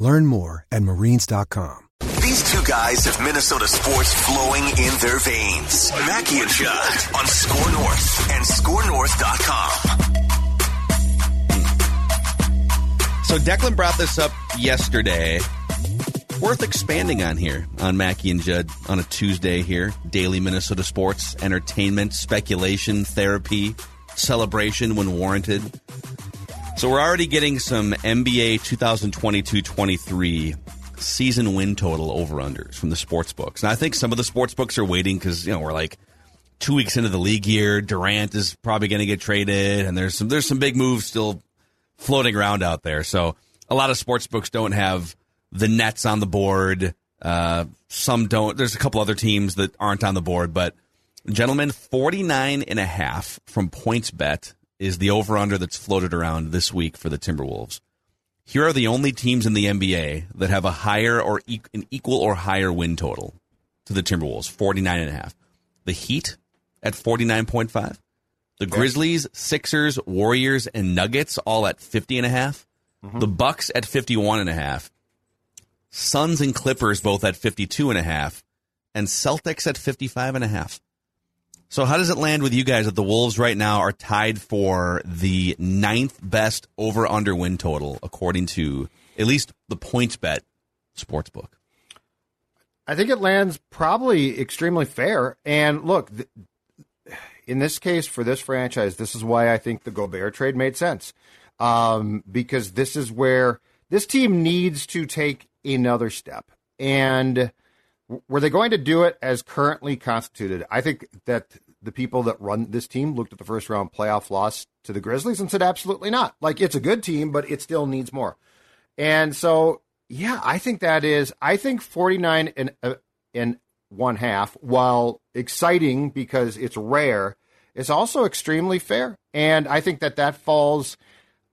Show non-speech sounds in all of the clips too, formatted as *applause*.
Learn more at marines.com. These two guys have Minnesota sports flowing in their veins. Mackie and Judd on Score North and ScoreNorth.com. So Declan brought this up yesterday. Worth expanding on here on Mackie and Judd on a Tuesday here. Daily Minnesota sports, entertainment, speculation, therapy, celebration when warranted. So we're already getting some NBA 2022-23 season win total over unders from the sports books. And I think some of the sports books are waiting because you know we're like two weeks into the league year. Durant is probably going to get traded, and there's some there's some big moves still floating around out there. So a lot of sports books don't have the Nets on the board. Uh, some don't. There's a couple other teams that aren't on the board, but gentlemen, 49 and a half from PointsBet is the over under that's floated around this week for the Timberwolves. Here are the only teams in the NBA that have a higher or e- an equal or higher win total to the Timberwolves, 49 and a half. The Heat at 49.5. The Grizzlies, Sixers, Warriors, and Nuggets all at 50 and a half. Mm-hmm. The Bucks at 51 and a half. Suns and Clippers both at 52.5. and a half. And Celtics at 55 and a half. So how does it land with you guys that the Wolves right now are tied for the ninth best over under win total according to at least the PointsBet sports book? I think it lands probably extremely fair. And look, in this case, for this franchise, this is why I think the Gobert trade made sense. Um, because this is where this team needs to take another step. And were they going to do it as currently constituted? I think that the people that run this team looked at the first round playoff loss to the Grizzlies and said, absolutely not. Like, it's a good team, but it still needs more. And so, yeah, I think that is, I think 49 and, uh, and one half, while exciting because it's rare, is also extremely fair. And I think that that falls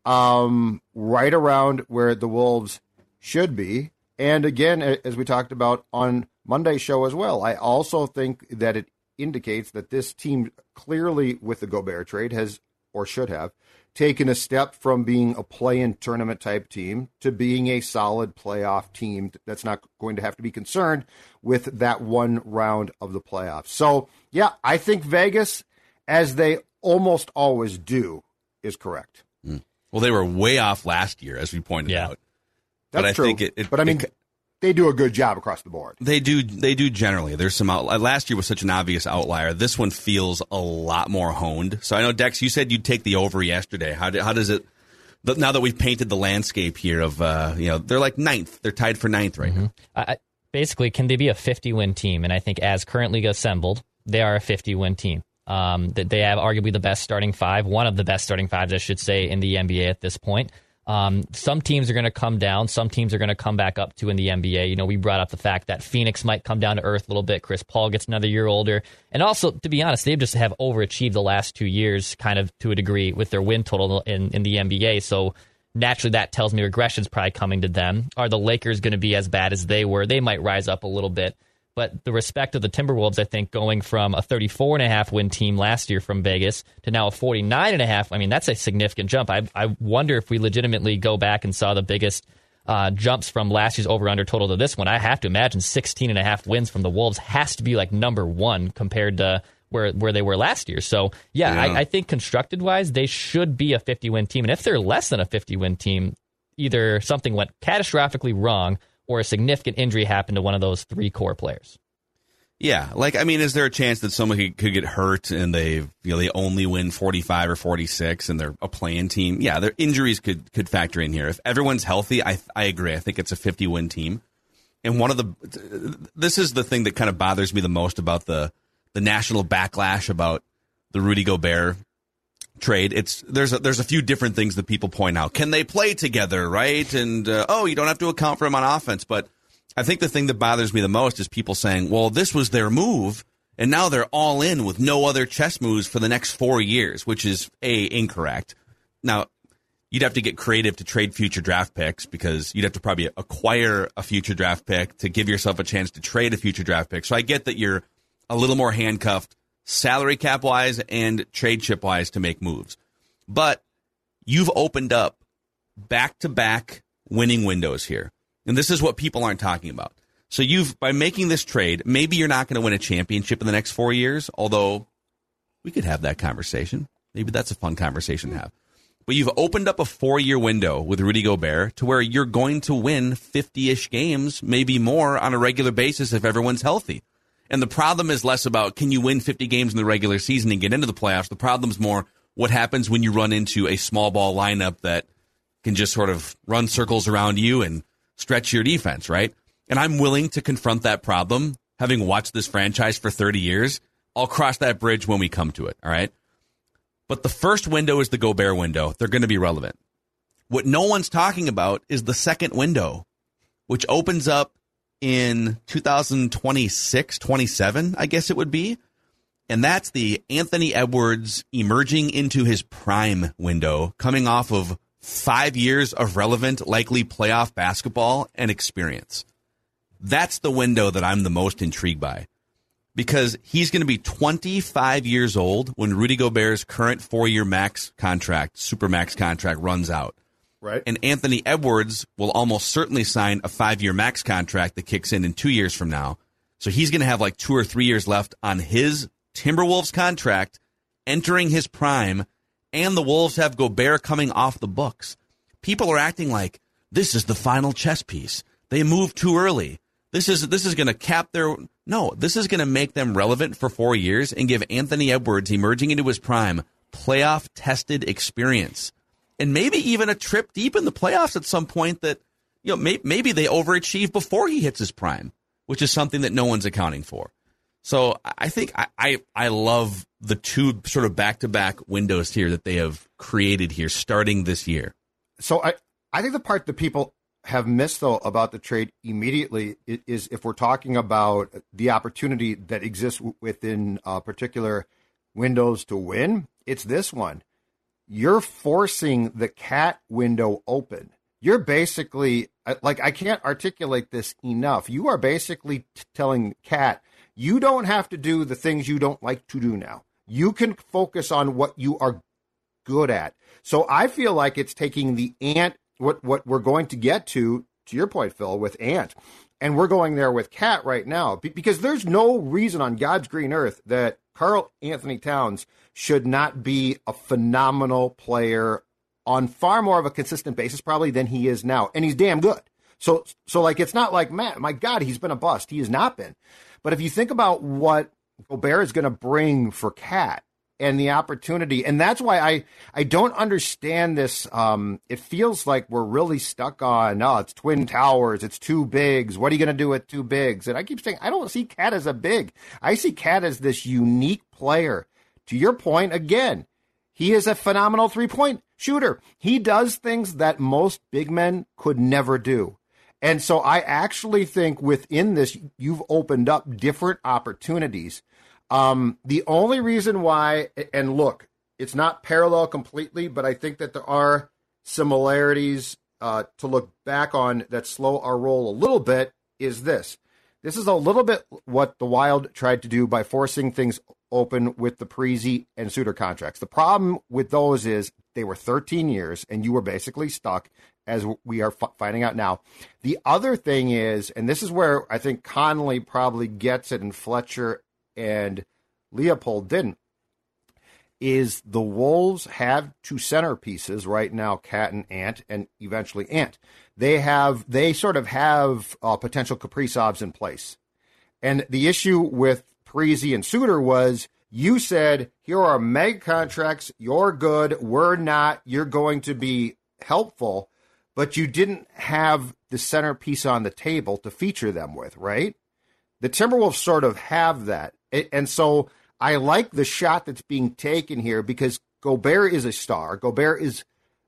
um, right around where the Wolves should be. And again, as we talked about on Monday's show as well, I also think that it indicates that this team clearly, with the Gobert trade, has or should have taken a step from being a play-in tournament type team to being a solid playoff team that's not going to have to be concerned with that one round of the playoffs. So, yeah, I think Vegas, as they almost always do, is correct. Hmm. Well, they were way off last year, as we pointed Yeah. out. That's but I true. think it, it but I mean, it- they do a good job across the board. They do. They do generally. There's some out. Last year was such an obvious outlier. This one feels a lot more honed. So I know Dex. You said you'd take the over yesterday. How, do, how does it? Now that we've painted the landscape here of, uh, you know, they're like ninth. They're tied for ninth right now. I, I- basically, can they be a 50 win team? And I think, as currently assembled, they are a 50 win team. Um, that they have arguably the best starting five, one of the best starting fives, I should say, in the NBA at this point. Um, some teams are going to come down. Some teams are going to come back up to in the NBA. You know, we brought up the fact that Phoenix might come down to earth a little bit. Chris Paul gets another year older. And also, to be honest, they just have overachieved the last two years, kind of to a degree, with their win total in, in the NBA. So naturally, that tells me regression's probably coming to them. Are the Lakers going to be as bad as they were? They might rise up a little bit. But the respect of the Timberwolves, I think, going from a 34 and a half win team last year from Vegas to now a 49 and a half, I mean, that's a significant jump. I, I wonder if we legitimately go back and saw the biggest uh, jumps from last year's over under total to this one. I have to imagine 16 and a half wins from the Wolves has to be like number one compared to where where they were last year. So yeah, Yeah. I, I think constructed wise, they should be a 50 win team. And if they're less than a 50 win team, either something went catastrophically wrong or a significant injury happened to one of those three core players. Yeah, like I mean, is there a chance that someone could, could get hurt and they you know they only win forty five or forty six and they're a playing team? Yeah, their injuries could could factor in here. If everyone's healthy, I I agree. I think it's a fifty win team. And one of the this is the thing that kind of bothers me the most about the the national backlash about the Rudy Gobert trade. It's there's a, there's a few different things that people point out. Can they play together, right? And uh, oh, you don't have to account for him on offense, but I think the thing that bothers me the most is people saying, well, this was their move, and now they're all in with no other chess moves for the next four years, which is A, incorrect. Now, you'd have to get creative to trade future draft picks because you'd have to probably acquire a future draft pick to give yourself a chance to trade a future draft pick. So I get that you're a little more handcuffed salary cap wise and trade chip wise to make moves. But you've opened up back to back winning windows here. And this is what people aren't talking about. So you've by making this trade, maybe you're not going to win a championship in the next 4 years, although we could have that conversation. Maybe that's a fun conversation to have. But you've opened up a 4-year window with Rudy Gobert to where you're going to win 50ish games, maybe more on a regular basis if everyone's healthy. And the problem is less about can you win 50 games in the regular season and get into the playoffs. The problem's more what happens when you run into a small ball lineup that can just sort of run circles around you and stretch your defense, right? And I'm willing to confront that problem, having watched this franchise for 30 years. I'll cross that bridge when we come to it, all right? But the first window is the Gobert window. They're going to be relevant. What no one's talking about is the second window, which opens up in 2026, 27, I guess it would be. And that's the Anthony Edwards emerging into his prime window, coming off of five years of relevant, likely playoff basketball and experience. That's the window that I'm the most intrigued by because he's going to be 25 years old when Rudy Gobert's current four year max contract, super max contract, runs out. Right. And Anthony Edwards will almost certainly sign a five year max contract that kicks in in two years from now. So he's going to have like two or three years left on his Timberwolves contract entering his prime and the Wolves have Gobert coming off the books. People are acting like this is the final chess piece. They moved too early. This is this is going to cap their no. This is going to make them relevant for four years and give Anthony Edwards emerging into his prime playoff tested experience and maybe even a trip deep in the playoffs at some point that you know may, maybe they overachieve before he hits his prime, which is something that no one's accounting for. So I think I, I, I love the two sort of back to back windows here that they have created here starting this year. So I, I think the part that people have missed though about the trade immediately is if we're talking about the opportunity that exists within uh, particular windows to win, it's this one. You're forcing the cat window open. You're basically uh, like I can't articulate this enough. You are basically telling cat you don't have to do the things you don't like to do now. You can focus on what you are good at. So I feel like it's taking the ant what what we're going to get to to your point Phil with ant and we're going there with cat right now because there's no reason on God's green earth that Karl Anthony Towns should not be a phenomenal player on far more of a consistent basis probably than he is now and he's damn good. So so like it's not like Matt, my god, he's been a bust. He has not been. But if you think about what Gobert is going to bring for Cat and the opportunity, and that's why I I don't understand this. Um, it feels like we're really stuck on oh, it's twin towers, it's two bigs. What are you going to do with two bigs? And I keep saying I don't see Cat as a big. I see Cat as this unique player. To your point, again, he is a phenomenal three point shooter. He does things that most big men could never do. And so I actually think within this, you've opened up different opportunities. Um, the only reason why, and look, it's not parallel completely, but I think that there are similarities uh, to look back on that slow our roll a little bit is this. This is a little bit what the Wild tried to do by forcing things open with the Parise and Suter contracts. The problem with those is they were 13 years and you were basically stuck as we are f- finding out now. The other thing is, and this is where I think Connelly probably gets it and Fletcher and Leopold didn't, is the Wolves have two centerpieces right now, Cat and Ant, and eventually Ant. They have, they sort of have uh, potential Kaprizovs in place. And the issue with Parise and Suter was you said, here are meg contracts, you're good, we're not, you're going to be helpful but you didn't have the centerpiece on the table to feature them with, right? The Timberwolves sort of have that. And so I like the shot that's being taken here because Gobert is a star. Gobert is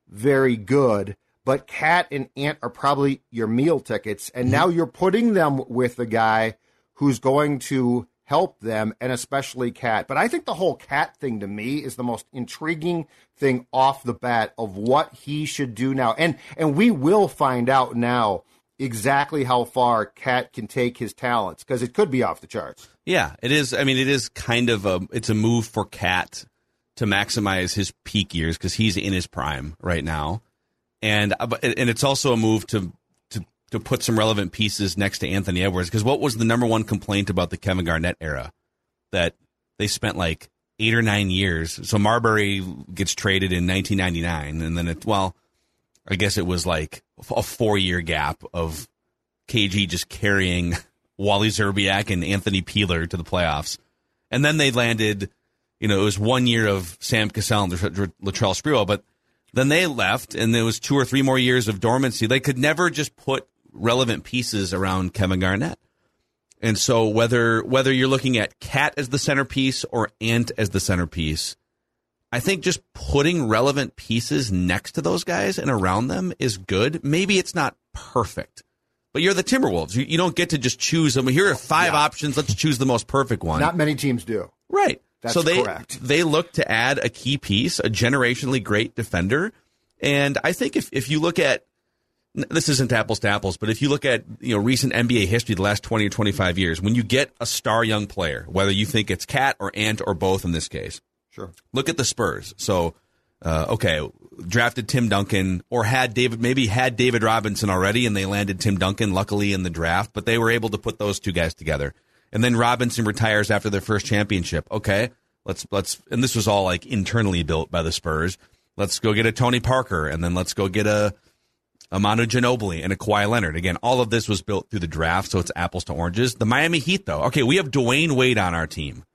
very good, but Cat and Ant are probably your meal tickets, and mm-hmm. now you're putting them with the guy who's going to help them, and especially Cat. But I think the whole Cat thing to me is the most intriguing thing off the bat of what he should do now, and and we will find out now exactly how far Cat can take his talents because it could be off the charts. Yeah, it is. I mean, it is kind of a it's a move for Cat to maximize his peak years because he's in his prime right now, and uh, and it's also a move to to to put some relevant pieces next to Anthony Edwards because what was the number one complaint about the Kevin Garnett era that they spent like eight or nine years. So Marbury gets traded in 1999, and then it well, I guess it was like a four year gap of KG just carrying *laughs* Wally Szczerbiak and Anthony Peeler to the playoffs. And then they landed, you know, it was one year of Sam Cassell and Latrell Sprewell, but then they left and there was two or three more years of dormancy. They could never just put relevant pieces around Kevin Garnett. And so whether whether you're looking at Cat as the centerpiece or Ant as the centerpiece, I think just putting relevant pieces next to those guys and around them is good. Maybe it's not perfect, but you're the Timberwolves. You, you don't get to just choose them. Here are five yeah. options. Let's choose the most perfect one. Not many teams do. Right. That's so they correct. they look to add a key piece, a generationally great defender, and I think if if you look at this isn't apples to apples, but if you look at you know recent NBA history, the last twenty or twenty five years, when you get a star young player, whether you think it's Cat or Ant or both in this case, Sure. Look at the Spurs. So, uh, okay, drafted Tim Duncan or had David, maybe had David Robinson already and they landed Tim Duncan, luckily, in the draft, but they were able to put those two guys together. And then Robinson retires after their first championship. Okay, let's, let's, and this was all like internally built by the Spurs. Let's go get a Tony Parker and then let's go get a, a Manu Ginobili and a Kawhi Leonard. Again, all of this was built through the draft, so it's apples to oranges. The Miami Heat, though, okay, we have Dwyane Wade on our team.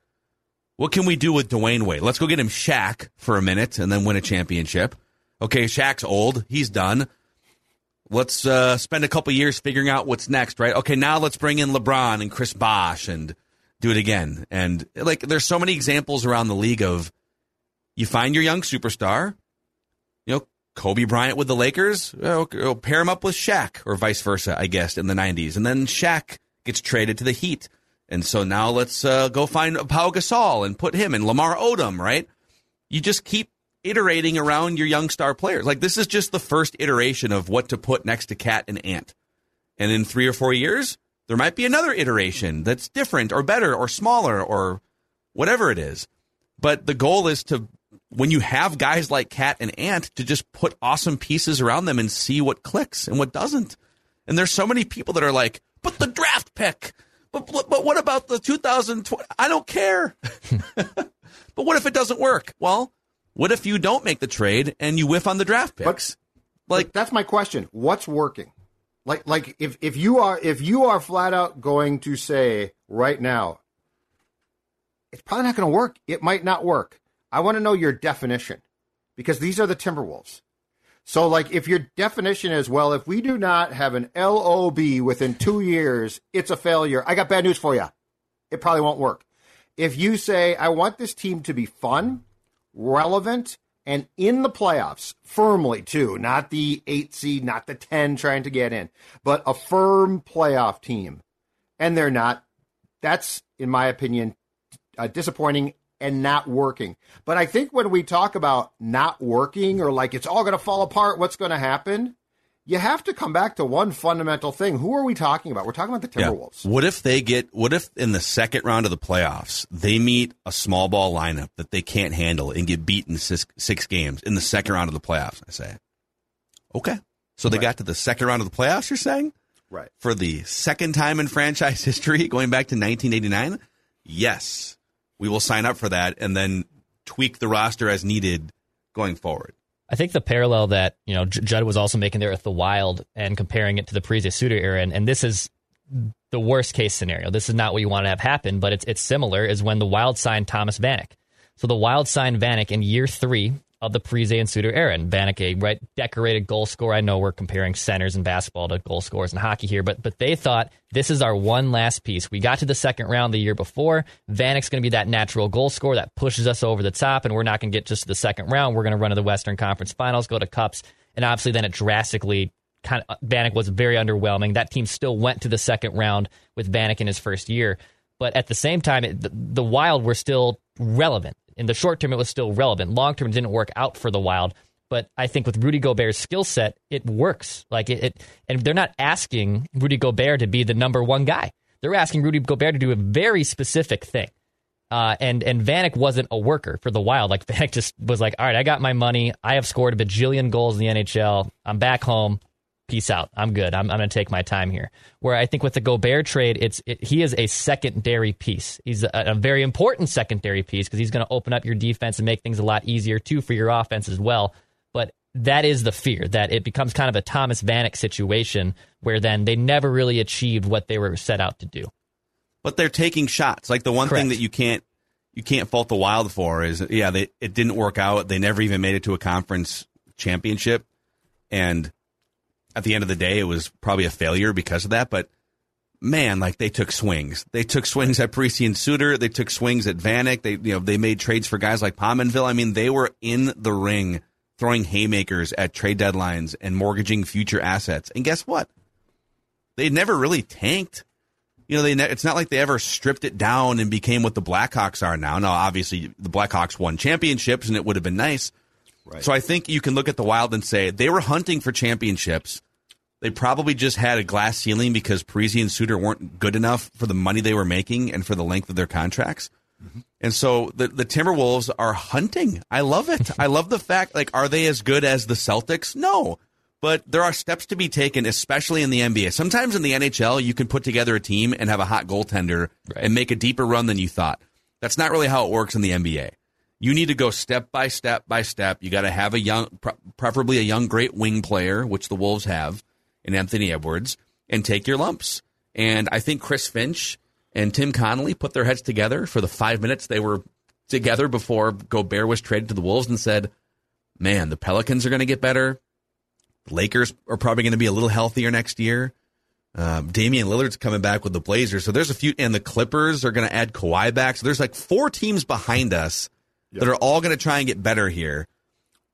What can we do with Dwyane Wade? Let's go get him Shaq for a minute and then win a championship. Okay, Shaq's old. He's done. Let's uh, spend a couple years figuring out what's next, right? Okay, now let's bring in LeBron and Chris Bosh and do it again. And like, there's so many examples around the league of you find your young superstar, you know, Kobe Bryant with the Lakers, oh, pair him up with Shaq or vice versa, I guess, in the 90s. And then Shaq gets traded to the Heat. And so now let's uh, go find Pau Gasol and put him and Lamar Odom, right? You just keep iterating around your young star players. Like this is just the first iteration of what to put next to Cat and Ant. And in three or four years, there might be another iteration that's different or better or smaller or whatever it is. But the goal is to, when you have guys like Cat and Ant, to just put awesome pieces around them and see what clicks and what doesn't. And there's so many people that are like, but the draft pick but, but what about the 2020? I don't care. *laughs* but what if it doesn't work? Well, what if you don't make the trade and you whiff on the draft picks? But, like that's my question. What's working? Like like if if you are if you are flat out going to say right now, it's probably not going to work. It might not work. I want to know your definition because these are the Timberwolves. So, like, if your definition is, well, if we do not have an LOB within two years, it's a failure. I got bad news for you. It probably won't work. If you say, I want this team to be fun, relevant, and in the playoffs firmly, too, not the eight seed, not the 10 trying to get in, but a firm playoff team, and they're not, that's, in my opinion, uh, disappointing and not working. But I think when we talk about not working or like it's all going to fall apart, what's going to happen? You have to come back to one fundamental thing. Who are we talking about? We're talking about the Timberwolves. Yeah. What if they get, what if in the second round of the playoffs, they meet a small ball lineup that they can't handle and get beaten six, six games in the second round of the playoffs? I say, okay. So they right. got to the second round of the playoffs, you're saying? Right. For the second time in franchise *laughs* history, going back to 1989? Yes we will sign up for that and then tweak the roster as needed going forward. I think the parallel that you know Judd was also making there with the Wild and comparing it to the Parise Suter era, and, and this is the worst case scenario. This is not what you want to have happen, but it's it's similar. Is when the Wild signed Thomas Vanek. So the Wild signed Vanek in year three of the Parise and Suter era. And Vanek, a right decorated goal scorer. I know we're comparing centers in basketball to goal scorers in hockey here, but but they thought this is our one last piece. We got to the second round the year before. Vanek's going to be that natural goal scorer that pushes us over the top, and we're not going to get just to the second round. We're going to run to the Western Conference Finals, go to Cups, and obviously then it drastically kind of Vanek was very underwhelming. That team still went to the second round with Vanek in his first year. But at the same time, it, the, the Wild were still relevant in the short term, it was still relevant. Long term, didn't work out for the Wild. But I think with Rudy Gobert's skill set, it works. Like it, it, and they're not asking Rudy Gobert to be the number one guy. They're asking Rudy Gobert to do a very specific thing. Uh, and and Vanek wasn't a worker for the Wild. Like *laughs* Vanek just was like, all right, I got my money. I have scored a bajillion goals in the NHL. I'm back home peace out. I'm good. I'm, I'm going to take my time here. Where I think with the Gobert trade, it's it, he is a secondary piece. He's a, a very important secondary piece because he's going to open up your defense and make things a lot easier too for your offense as well. But that is the fear that it becomes kind of a Thomas Vanek situation where then they never really achieved what they were set out to do. But they're taking shots. Like the one Correct. thing that you can't you can't fault the Wild for is yeah, they it didn't work out. They never even made it to a conference championship. And at the end of the day, it was probably a failure because of that. But man, like they took swings. They took swings at Parise and Suter. They took swings at Vanek. They you know they made trades for guys like Pominville. I mean, they were in the ring throwing haymakers at trade deadlines and mortgaging future assets. And guess what? They never really tanked. You know, they ne- it's not like they ever stripped it down and became what the Blackhawks are now. Now, obviously, the Blackhawks won championships, and it would have been nice. Right. So I think you can look at the Wild and say they were hunting for championships. They probably just had a glass ceiling because Parise and Suter weren't good enough for the money they were making and for the length of their contracts. Mm-hmm. And so the, the Timberwolves are hunting. I love it. I love the fact, like, are they as good as the Celtics? No. But there are steps to be taken, especially in the NBA. Sometimes in the NHL, you can put together a team and have a hot goaltender right. and make a deeper run than you thought. That's not really how it works in the NBA. You need to go step by step by step. You got to have a young, preferably a young, great wing player, which the Wolves have, in Anthony Edwards, and take your lumps. And I think Chris Finch and Tim Connelly put their heads together for the five minutes they were together before Gobert was traded to the Wolves and said, man, the Pelicans are going to get better. The Lakers are probably going to be a little healthier next year. Um, Damian Lillard's coming back with the Blazers. So there's a few, and the Clippers are going to add Kawhi back. So there's like four teams behind us yep. that are all going to try and get better here.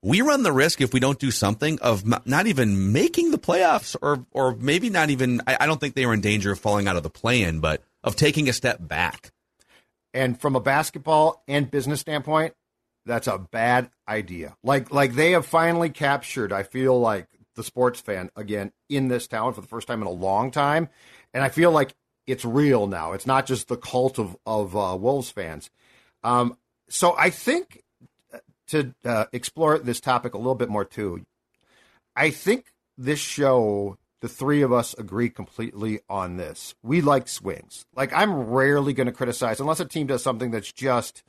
We run the risk if we don't do something of not even making the playoffs, or or maybe not even. I, I don't think they were in danger of falling out of the play-in, but of taking a step back. And from a basketball and business standpoint, that's a bad idea. Like like they have finally captured. I feel like the sports fan again in this town for the first time in a long time, and I feel like it's real now. It's not just the cult of of uh, Wolves fans. Um, so I think uh, to uh, explore this topic a little bit more too, I think this show, the three of us agree completely on this. We like swings. Like I'm rarely going to criticize unless a team does something that's just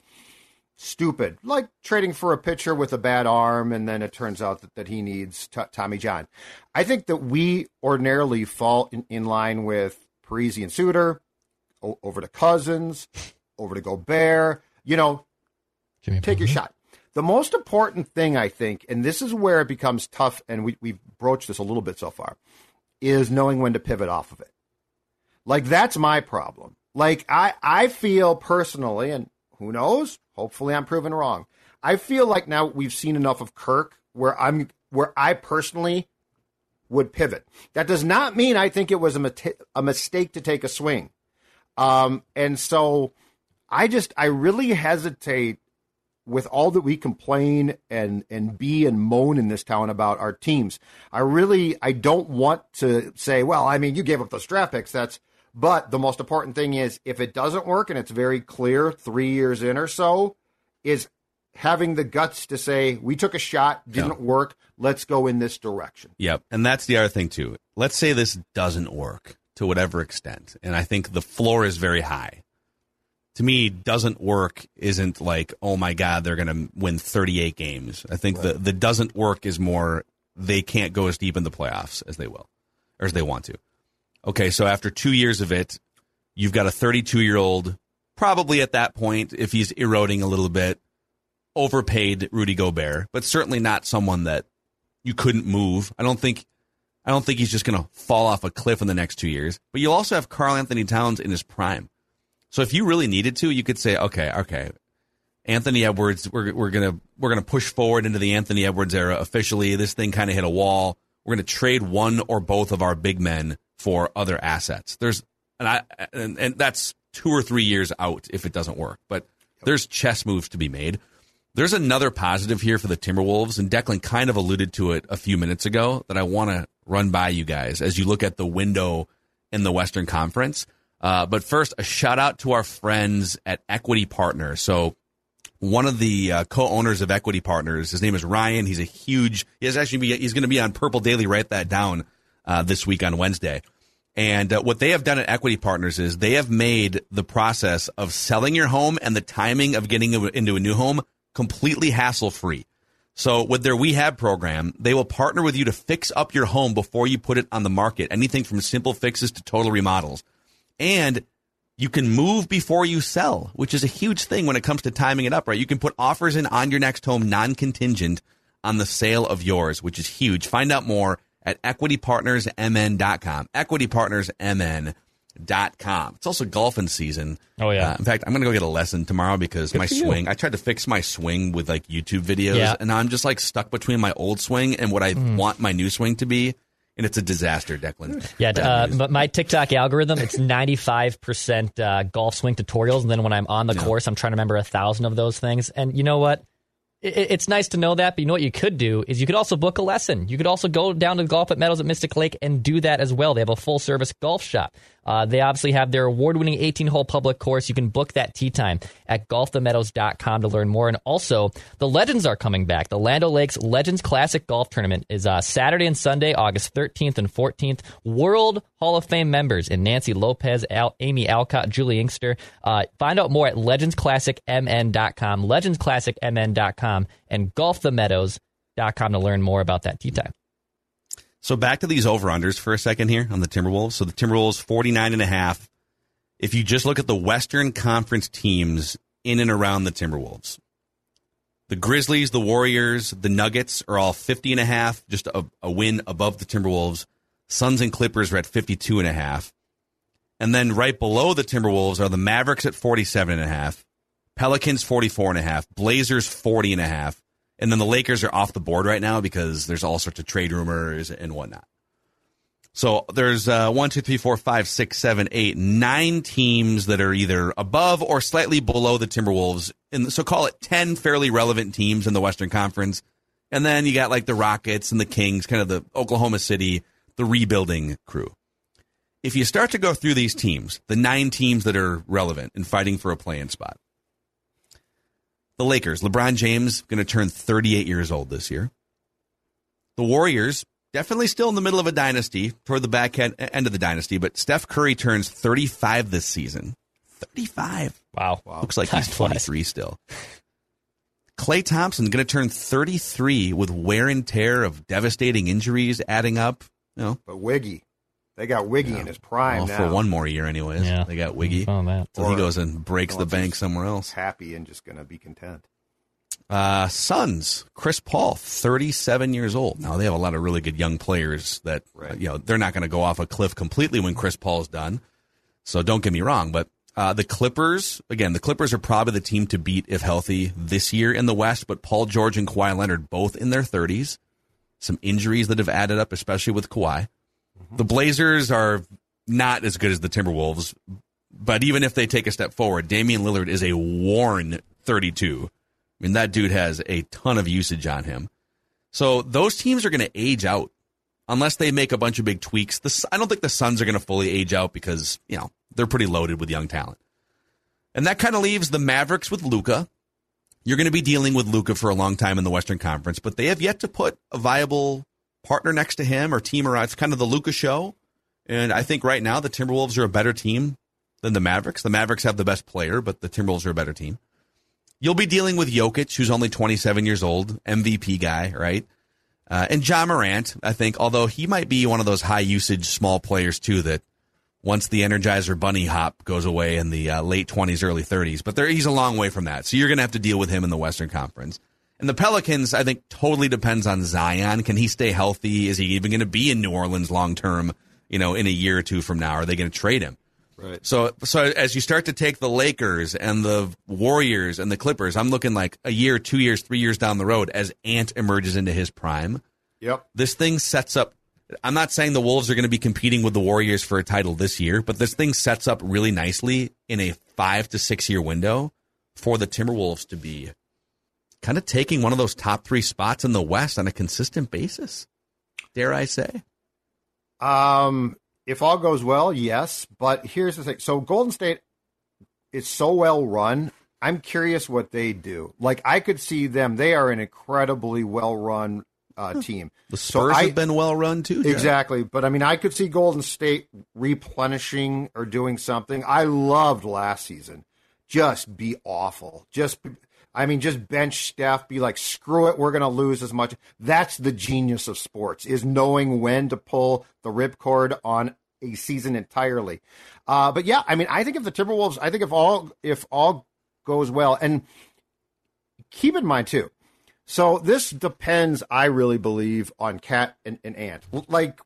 stupid, like trading for a pitcher with a bad arm, and then it turns out that, that he needs t- Tommy John. I think that we ordinarily fall in, in line with Parise and Suter, o- over to Cousins, over to Gobert. You know, Take your shot. The most important thing, I think, and this is where it becomes tough, and we, we've broached this a little bit so far, is knowing when to pivot off of it. Like, that's my problem. Like, I, I feel personally, and who knows, hopefully I'm proven wrong. I feel like now we've seen enough of Kirk where I'm, where I personally would pivot. That does not mean I think it was a, a mistake to take a swing. Um, and so I just, I really hesitate with all that we complain and and be and moan in this town about our teams, I really I don't want to say, well, I mean, you gave up those draft picks. That's but the most important thing is if it doesn't work and it's very clear three years in or so, is having the guts to say we took a shot, didn't yeah. work, let's go in this direction. Yep, and that's the other thing too. Let's say this doesn't work to whatever extent, and I think the floor is very high to me doesn't work isn't like oh my god they're going to win 38 games i think right. the the doesn't work is more they can't go as deep in the playoffs as they will or as they want to okay so after 2 years of it you've got a 32 year old probably at that point if he's eroding a little bit overpaid Rudy Gobert, but certainly not someone that you couldn't move. I don't think I don't think he's just going to fall off a cliff in the next two years. But you'll also have Karl Anthony Towns in his prime. So if you really needed to, you could say, okay, okay, Anthony Edwards, we're, we're gonna we're gonna push forward into the Anthony Edwards era officially. This thing kind of hit a wall. We're gonna trade one or both of our big men for other assets. There's and I and, and that's two or three years out if it doesn't work. But there's chess moves to be made. There's another positive here for the Timberwolves, and Declan kind of alluded to it a few minutes ago that I want to run by you guys as you look at the window in the Western Conference. Uh, but first, a shout out to our friends at Equity Partners. So, one of the uh, co-owners of Equity Partners, his name is Ryan. He's a huge. He's actually be, he's going to be on Purple Daily. Write that down uh, this week on Wednesday. And uh, what they have done at Equity Partners is they have made the process of selling your home and the timing of getting into a new home completely hassle free. So with their WeHab program, they will partner with you to fix up your home before you put it on the market. Anything from simple fixes to total remodels. And you can move before you sell, which is a huge thing when it comes to timing it up, right? You can put offers in on your next home non-contingent on the sale of yours, which is huge. Find out more at equitypartnersmn.com. Equitypartnersmn.com dot com. It's also golfing season. Oh yeah. Uh, in fact, I'm gonna go get a lesson tomorrow because Good my for you. swing. I tried to fix my swing with like YouTube videos, Yeah. and I'm just like stuck between my old swing and what I Mm. want my new swing to be, and it's a disaster, Declan. *laughs* Yeah, uh, but my TikTok algorithm, it's 95% uh, golf swing tutorials. And then when I'm on the course, I'm trying to remember a thousand of those things. And you know what? It, it's nice to know that, but you know what you could do is you could also book a lesson. You could also go down to the Golf at Meadows at Mystic Lake and do that as well. They have a full service golf shop. Uh, they obviously have their award winning 18 hole public course. You can book that tee time at golfthemeadows.com to learn more. And also, the Legends are coming back. The Land Lakes Legends Classic Golf Tournament is uh, Saturday and Sunday, August 13th and 14th. World Hall of Fame members in Nancy Lopez, Al- Amy Alcott, Juli Inkster. Uh, find out more at legendsclassicmn.com, legendsclassicmn.com, and golfthemeadows.com to learn more about that tee time. So back to these over unders for a second here on the Timberwolves. So the Timberwolves 49 and a half. If you just look at the Western Conference teams in and around the Timberwolves, the Grizzlies, the Warriors, the Nuggets are all 50 and a half, just a, a win above the Timberwolves. Suns and Clippers are at 52 and a half. And then right below the Timberwolves are the Mavericks at 47 and a half, Pelicans 44 and a half, Blazers 40 and a half, and then the Lakers are off the board right now because there's all sorts of trade rumors and whatnot. So there's uh, one, two, three, four, five, six, seven, eight, nine teams that are either above or slightly below the Timberwolves. And so call it 10 fairly relevant teams in the Western Conference. And then you got like the Rockets and the Kings, kind of the Oklahoma City, the rebuilding crew. If you start to go through these teams, the nine teams that are relevant and fighting for a play-in spot, the Lakers, LeBron James going to turn 38 years old this year. The Warriors, definitely still in the middle of a dynasty, toward the back end, end of the dynasty, but Steph Curry turns 35 this season. 35. Wow. Looks like Time he's *laughs* flies. 23 still. Klay Thompson going to turn 33 with wear and tear of devastating injuries adding up. You know, But Wiggy, they got Wiggy in his prime well, now. for one more year, anyways. Yeah. They got Wiggy. Man. So he goes and breaks the bank somewhere else. happy and just going to be content. Uh, Suns, Chris Paul, 37 years old. Now they have a lot of really good young players that, Right. uh, you know, they're not going to go off a cliff completely when Chris Paul's done. So don't get me wrong, but uh, the Clippers, again, the Clippers are probably the team to beat if healthy this year in the West, but Paul George and Kawhi Leonard both in their 30s. Some injuries that have added up, especially with Kawhi. The Blazers are not as good as the Timberwolves, but even if they take a step forward, Damian Lillard is a worn 32. I mean, that dude has a ton of usage on him. So those teams are going to age out unless they make a bunch of big tweaks. The, I don't think the Suns are going to fully age out because, you know, they're pretty loaded with young talent. And that kind of leaves the Mavericks with Luka. You're going to be dealing with Luka for a long time in the Western Conference, but they have yet to put a viable partner next to him or team around. It's kind of the Luka show. And I think right now the Timberwolves are a better team than the Mavericks. The Mavericks have the best player, but the Timberwolves are a better team. You'll be dealing with Jokic, who's only 27 years old, MVP guy, right? Uh, and Ja Morant, I think, although he might be one of those high usage small players too that once the Energizer Bunny hop goes away in the uh, late 20s, early 30s. But there, he's a long way from that. So you're going to have to deal with him in the Western Conference. And the Pelicans, I think, totally depends on Zion. Can he stay healthy? Is he even going to be in New Orleans long term? You know, in a year or two from now, are they going to trade him? Right. So, so as you start to take the Lakers and the Warriors and the Clippers, I'm looking like a year, two years, three years down the road as Ant emerges into his prime. Yep. This thing sets up. I'm not saying the Wolves are going to be competing with the Warriors for a title this year, but this thing sets up really nicely in a five to six year window for the Timberwolves to be kind of taking one of those top three spots in the West on a consistent basis. Dare I say? Um, if all goes well, yes. But here's the thing. So Golden State is so well run. I'm curious what they do. Like I could see them. They are an incredibly well run uh, team. The So I- have been well run too. Exactly. But I mean, I could see Golden State replenishing or doing something. I loved last season. Just be awful. Just, I mean, just bench Steph, be like, screw it, we're going to lose as much. That's the genius of sports, is knowing when to pull the ripcord on a season entirely. Uh, but yeah, I mean, I think if the Timberwolves, I think if all, if all goes well, and keep in mind too, so this depends, I really believe, on Cat and, and Ant. Like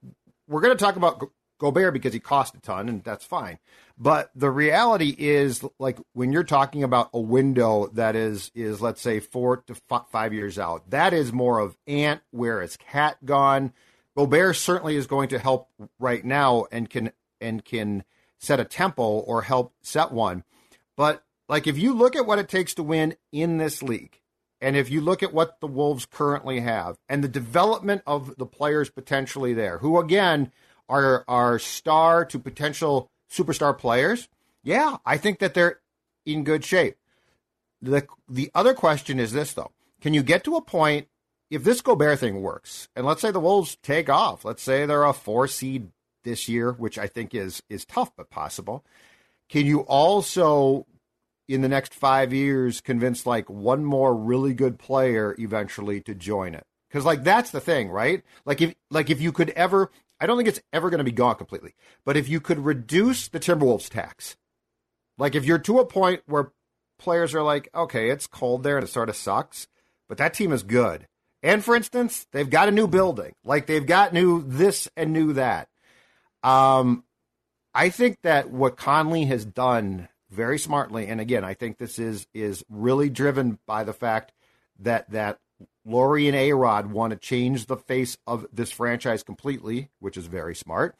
we're going to talk about Gobert because he cost a ton, and that's fine. But the reality is, like when you're talking about a window that is is let's say four to five years out, that is more of Ant. Where is Cat gone? Gobert certainly is going to help right now and can and can set a tempo or help set one. But like if you look at what it takes to win in this league, and if you look at what the Wolves currently have and the development of the players potentially there, who again are are star to potential superstar players, yeah, I think that they're in good shape. The the other question is this though. Can you get to a point if this Gobert thing works, and let's say the Wolves take off, let's say they're a four seed this year, which I think is is tough but possible. Can you also in the next five years convince like one more really good player eventually to join it? Because like that's the thing, right? Like if like if you could ever, I don't think it's ever going to be gone completely, but if you could reduce the Timberwolves tax, like if you're to a point where players are like, okay, it's cold there and it sort of sucks, but that team is good. And for instance, they've got a new building, like they've got new this and new that. Um, I think that what Connelly has done very smartly, and again, I think this is is really driven by the fact that that Lore and A Rod want to change the face of this franchise completely, which is very smart.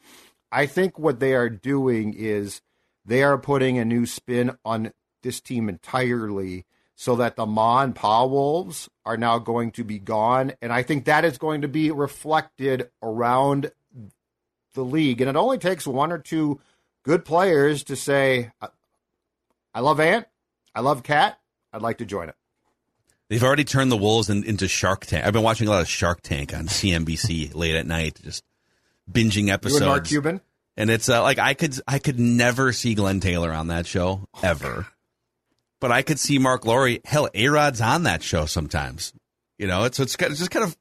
I think what they are doing is they are putting a new spin on this team entirely so that the Ma and Pa Wolves are now going to be gone. And I think that is going to be reflected around the league. And it only takes one or two good players to say, I love Ant, I love Cat, I'd like to join it. They've already turned the Wolves in, into Shark Tank. I've been watching a lot of Shark Tank on CNBC *laughs* late at night, just binging You episodes. and Mark Cuban? And it's uh, like I could I could never see Glenn Taylor on that show ever, but I could see Marc Lore. Hell, A Rod's on that show sometimes. You know, it's it's, it's just kind of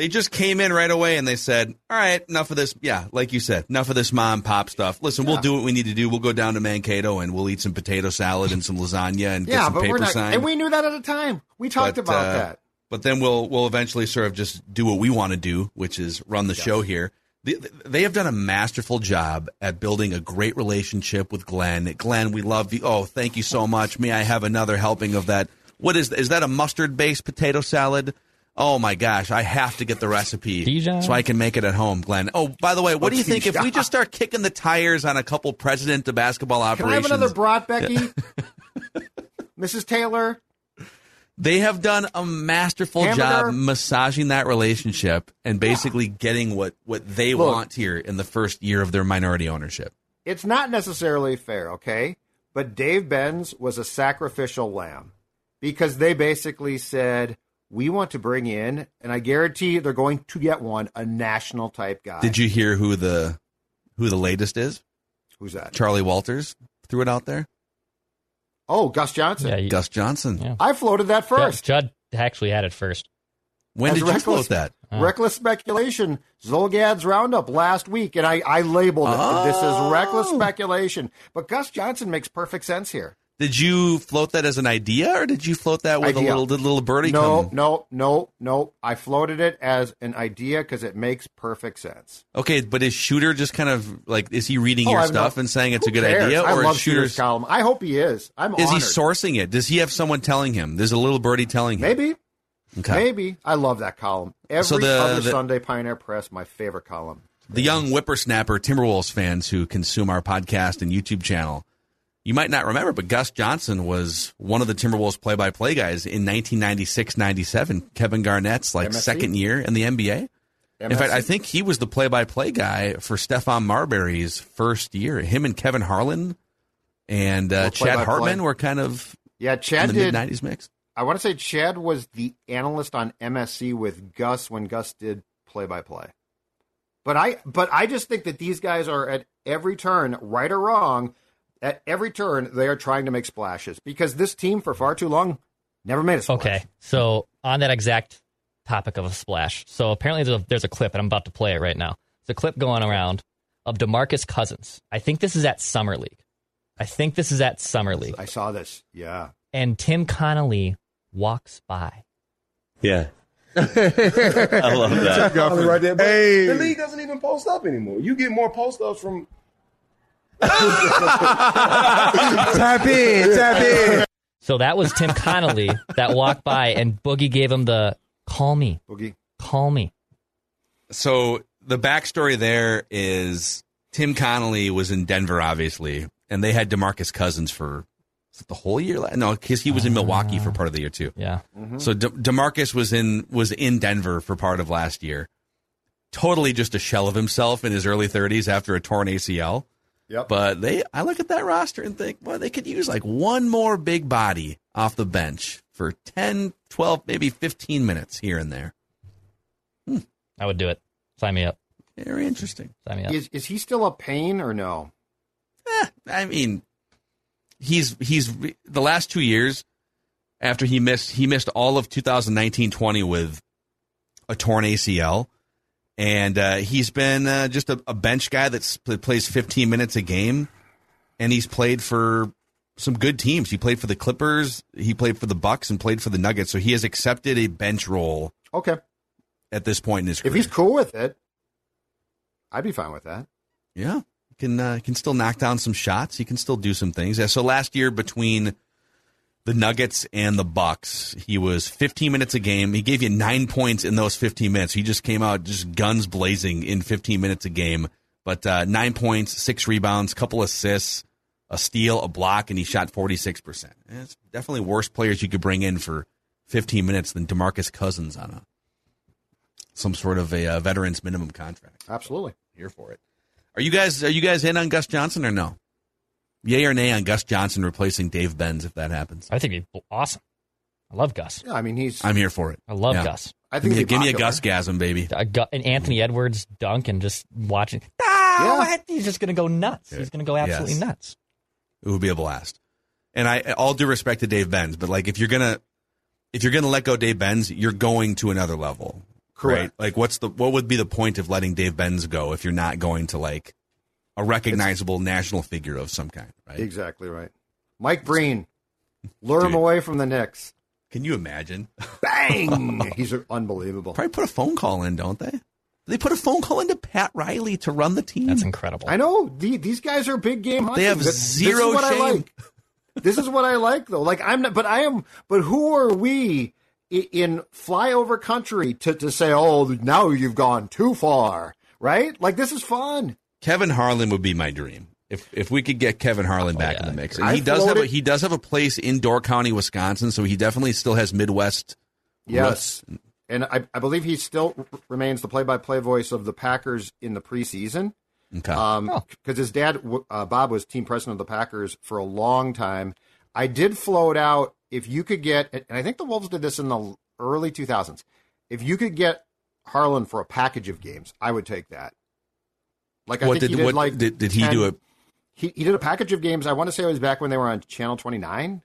they just came in right away and they said, "All right, enough of this." Yeah, like you said, enough of this mom pop stuff. Listen, we'll do what we need to do. We'll go down to Mankato and we'll eat some potato salad and some lasagna and get Yeah, some but paper we're not, signed. and we knew that at the time. We talked But, about uh, that. But then we'll we'll eventually sort of just do what we want to do, which is run the show here. They, they have done a masterful job at building a great relationship with Glenn. Glenn, we love you. Oh, thank you so much. May I have another helping of that? What is is that a mustard based potato salad? Oh my gosh, I have to get the recipe Dijon? so I can make it at home, Glenn. Oh, by the way, what Oh, do you oh, think if we just start kicking the tires on a couple president of basketball Can I operations? have another brat, Becky? Mrs. *laughs* Taylor? They have done a masterful Hamburger. job massaging that relationship and basically getting what, what they Look. want here in the first year of their minority ownership. It's not necessarily fair, okay? But Dave Benz was a sacrificial lamb because they basically said, we want to bring in, and I guarantee they're going to get one, a national type guy. Did you hear who the who the latest is? Who's that? Charley Walters threw it out there. Oh, Gus Johnson. Yeah, you, Gus Johnson. yeah. I floated that Judd, first. Judd actually had it first. When as did you reckless- float that? Oh. Reckless speculation. Zulgad's roundup last week, and I, I labeled it. This is reckless Oh. speculation. But Gus Johnson makes perfect sense here. Did you float that as an idea, or did you float that with Idea. a little the little birdie? No, come? no, no, no. I floated it as an idea because it makes perfect sense. Okay, but is Shooter just kind of like is he reading Oh, your I've stuff no- and saying it's a good cares? idea, I or love is Shooter's Shooter's column. I hope he is. I'm is he sourcing it? Does he have someone telling him? There's a little birdie telling him. Maybe, Okay. maybe. I love that column. Every So the- other the- Sunday, Pioneer Press, my favorite column. the young whippersnapper Timberwolves fans who consume our podcast and YouTube channel, you might not remember, but Gus Johnson was one of the Timberwolves play-by-play guys in 1996-97, Kevin Garnett's like MSC? second year in the NBA. In fact, I think he was the play-by-play guy for Stephon Marbury's first year. Him and Kevin Harlan and uh, Chad. Hartman were kind of Yeah, in Chad the did. mid '90s mix. I want to say Chad was the analyst on MSC with Gus when Gus did play by play. But I but I just think that these guys are at every turn, right or wrong, at every turn they are trying to make splashes because this team for far too long never made a splash. Okay, so on that exact topic of a splash, so apparently there's a, there's a clip, and I'm about to play it right now. It's a clip going around of Demarcus Cousins. I think this is at Summer League. I think this is at Summer League, I saw this. Yeah. and Tim Connelly walks by. Yeah. *laughs* I love that. Right there. Hey. The league doesn't even post up anymore. You get more post ups from. Tap in, tap in. So that was Tim Connelly that walked by, and Boogie gave him the call me, Boogie. call me. So the backstory there is Tim Connelly was in Denver, obviously, and they had Demarcus Cousins for the whole year. No, because he was in Milwaukee for part of the year too. Yeah, mm-hmm. So De- Demarcus was in was in Denver for part of last year. Totally just a shell of himself in his early 30s after a torn ACL. Yep. But they, I look at that roster and think, well, they could use like one more big body off the bench for 10, 12, maybe 15 minutes here and there. I would do it. Sign me up. Very interesting. Sign me up. Is is he still a pain or no? Eh, I mean, he's he's the last two years after he missed he missed all of 2019-20 with a torn ACL, and uh, he's been uh, just a, a bench guy that plays 15 minutes a game, and he's played for some good teams. He played for the Clippers, he played for the Bucks, and played for the Nuggets. So he has accepted a bench role Okay. at this point in his career. If he's cool with it, I'd be fine with that. Yeah, can uh, can still knock down some shots. He can still do some things. Yeah, so last year between the Nuggets and the Bucks, he was 15 minutes a game. He gave you nine points in those 15 minutes. He just came out just guns blazing in 15 minutes a game. But uh, nine points, six rebounds, couple assists, a steal, a block, and he shot 46 percent. It's definitely worse players you could bring in for 15 minutes than Demarcus Cousins on a some sort of a, uh veterans minimum contract Absolutely. here for it. Are you guys are you guys in on Gus Johnson or no? Yay or nay on Gus Johnson replacing Dave Benz if that happens? I think it'd be awesome. I love Gus. Yeah, I mean he's. I'm here for it. I love Yeah. Gus. I Give think me, he'd give me a. Gus gasm, baby. A Gu- an Anthony Edwards dunk and just watching. Ah, Yeah. what? He's just going to go nuts. He's going to go absolutely Yes. nuts. It would be a blast. And I all due respect to Dave Benz, but like if you're gonna if you're gonna let go Dave Benz, you're going to another level. Correct. Right? Like what's the what would be the point of letting Dave Benz go if you're not going to like a recognizable national figure of some kind, right? Exactly right. Mike Breen, *laughs* lure him away from the Knicks. Can you imagine? Bang! *laughs* He's unbelievable. Probably put a phone call in, don't they? They put a phone call into Pat Riley to run the team. That's incredible. I know the, these guys are big game hunters. They have This- zero this is what shame. I like. This is what I like, though. Like I'm not, but I am. But who are we in flyover country to to say, oh, now you've gone too far, right? Like this is fun. Kevin Harlan would be my dream. If if we could get Kevin Harlan back yeah. in the mix, and I he does have a, he does have a place in Door County, Wisconsin, so he definitely still has Midwest. Yes, roots. and I, I believe he still remains the play-by-play voice of the Packers in the preseason. Okay. Um, because his dad uh, Bob was team president of the Packers for a long time. I did float out if you could get, and I think the Wolves did this in the early 2000s. If you could get Harlan for a package of games, I would take that. Like I what think did he did what like did, did he 10 do it? He he did a package of games. I want to say it was back when they were on Channel 29.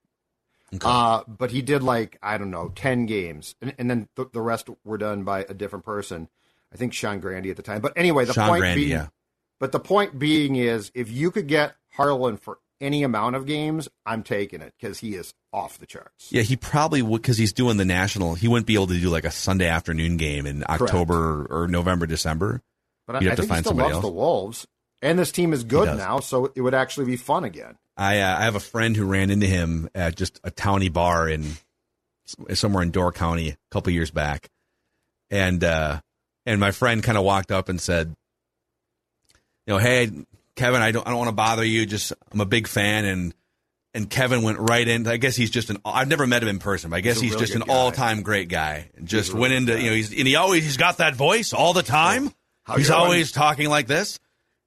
Uh, but he did like I don't know ten games, and, and then the, the rest were done by a different person. I think Sean Grandy at the time. But anyway, the Sean point Grandy, being, yeah. but the point being is, if you could get Harlan for any amount of games, I'm taking it because he is off the charts. Yeah, he probably would because he's doing the national. He wouldn't be able to do like a Sunday afternoon game in October or November, December. But I, I to think he still loves else. the Wolves, and this team is good now, so it would actually be fun again. I uh, I have a friend who ran into him at just a towny bar in somewhere in Door County a couple years back, and uh, and my friend kind of walked up and said, you know, hey Kevin, I don't I don't want to bother you. Just I'm a big fan and. And Kevin went right in. I guess he's just an. I've never met him in person, but I guess He's he's, really just an all-time great guy. Just a went into you know he's and he always he's got that voice all the time. How he's doing? always talking like this.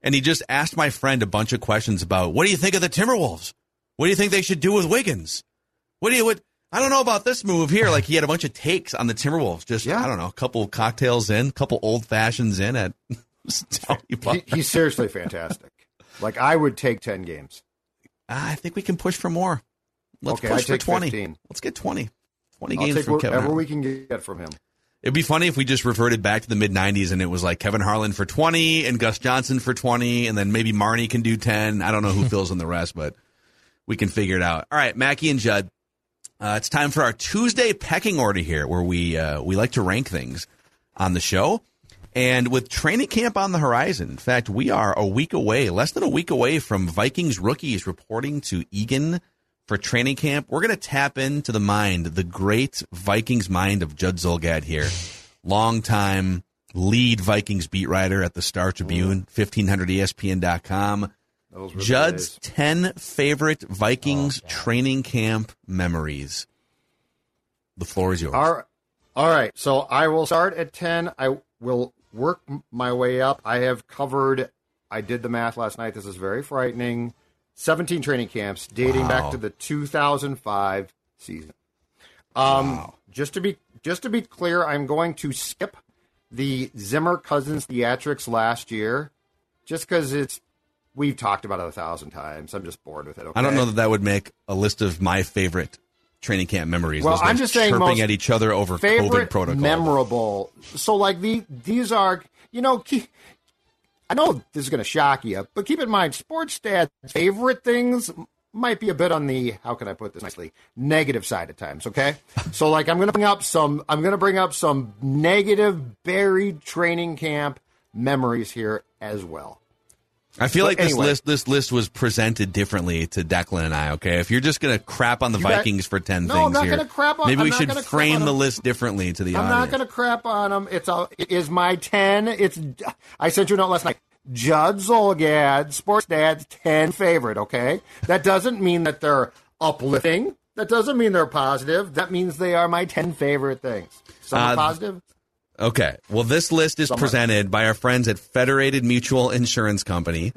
And he just asked my friend a bunch of questions about what do you think of the Timberwolves? What do you think they should do with Wiggins? What do you what I don't know about this move here. Like he had a bunch of takes on the Timberwolves. Just Yeah. I don't know, a couple cocktails in, a couple old fashions in at *laughs* He, he's seriously fantastic. Like I would take ten games. I think we can push for more. Let's Okay, push for twenty. 15. Let's get 20. 20 I'll games take from Kevin. whatever we can get from him. It'd be funny if we just reverted back to the mid '90s and it was like Kevin Harlan for 20 and Gus Johnson for 20, and then maybe Marnie can do 10. I don't know who *laughs* fills in the rest, but we can figure it out. All right, Mackey and Judd. Uh, it's time for our Tuesday pecking order here, where we uh, we like to rank things on the show. And with training camp on the horizon, in fact, we are a week away, less than a week away from Vikings rookies reporting to Eagan for training camp. We're going to tap into the mind, the great Vikings mind of Judd Zulgad here. Longtime lead Vikings beat writer at the Star Tribune, E 1500ESPN.com. Those were the Judd's days. 10 favorite Vikings oh, training camp memories. The floor is yours. All right. All right. So I will start at 10. I will work my way up. I have covered, I did the math last night. This is very frightening. 17 training camps dating Wow. back to the 2005 season. Um, Just to be just to be clear, I'm going to skip the Zimmer Cousins theatrics last year, just because it's we've talked about it a thousand times. I'm just bored with it. I don't know that that would make a list of my favorite training camp memories. Well, I'm just saying chirping at each other over COVID favorite protocol. memorable. So like the these are you know. I know this is going to shock you, but keep in mind, sports stats favorite things might be a bit on the how can I put this nicely negative side at times. Okay, *laughs* so like I'm going to bring up some I'm going to bring up some negative buried training camp memories here as well. I feel But like this anyway. list this list was presented differently to Declan and I. Okay, if you're just going to crap on the You got- Vikings for ten No, things I'm not here, gonna crap on- maybe I'm we should frame the list differently to the other. I'm audience. not going to crap on them. It's a it is my ten. It's I sent you a note last night. Judd Zulgad, Sports Dad's ten favorite. Okay, that doesn't mean that they're uplifting. That doesn't mean they're positive. That means they are my ten favorite things. Some are Uh, positive. Okay. Well, this list is presented by our friends at Federated Mutual Insurance Company.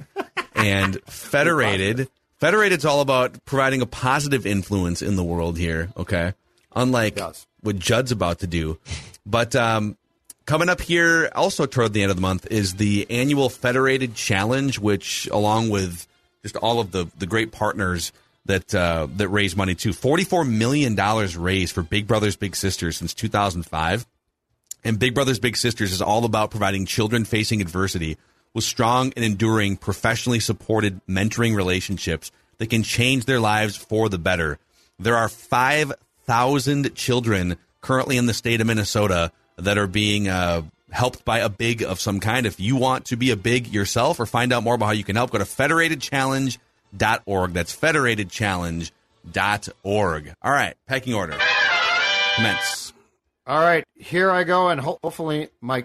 and *laughs* Federated, Federated's all about providing a positive influence in the world here, okay? Unlike what Judd's about to do. But um, coming up here, also toward the end of the month, is the annual Federated Challenge, which, along with just all of the, the great partners that uh, that raise money too, $44 million raised for Big Brothers Big Sisters since 2005. And Big Brothers Big Sisters is all about providing children facing adversity with strong and enduring, professionally supported mentoring relationships that can change their lives for the better. There are 5,000 children currently in the state of Minnesota that are being uh, helped by a big of some kind. If you want to be a big yourself or find out more about how you can help, go to federatedchallenge.org. That's federatedchallenge.org. All right, pecking order. Commence. All right, here I go, and ho- hopefully my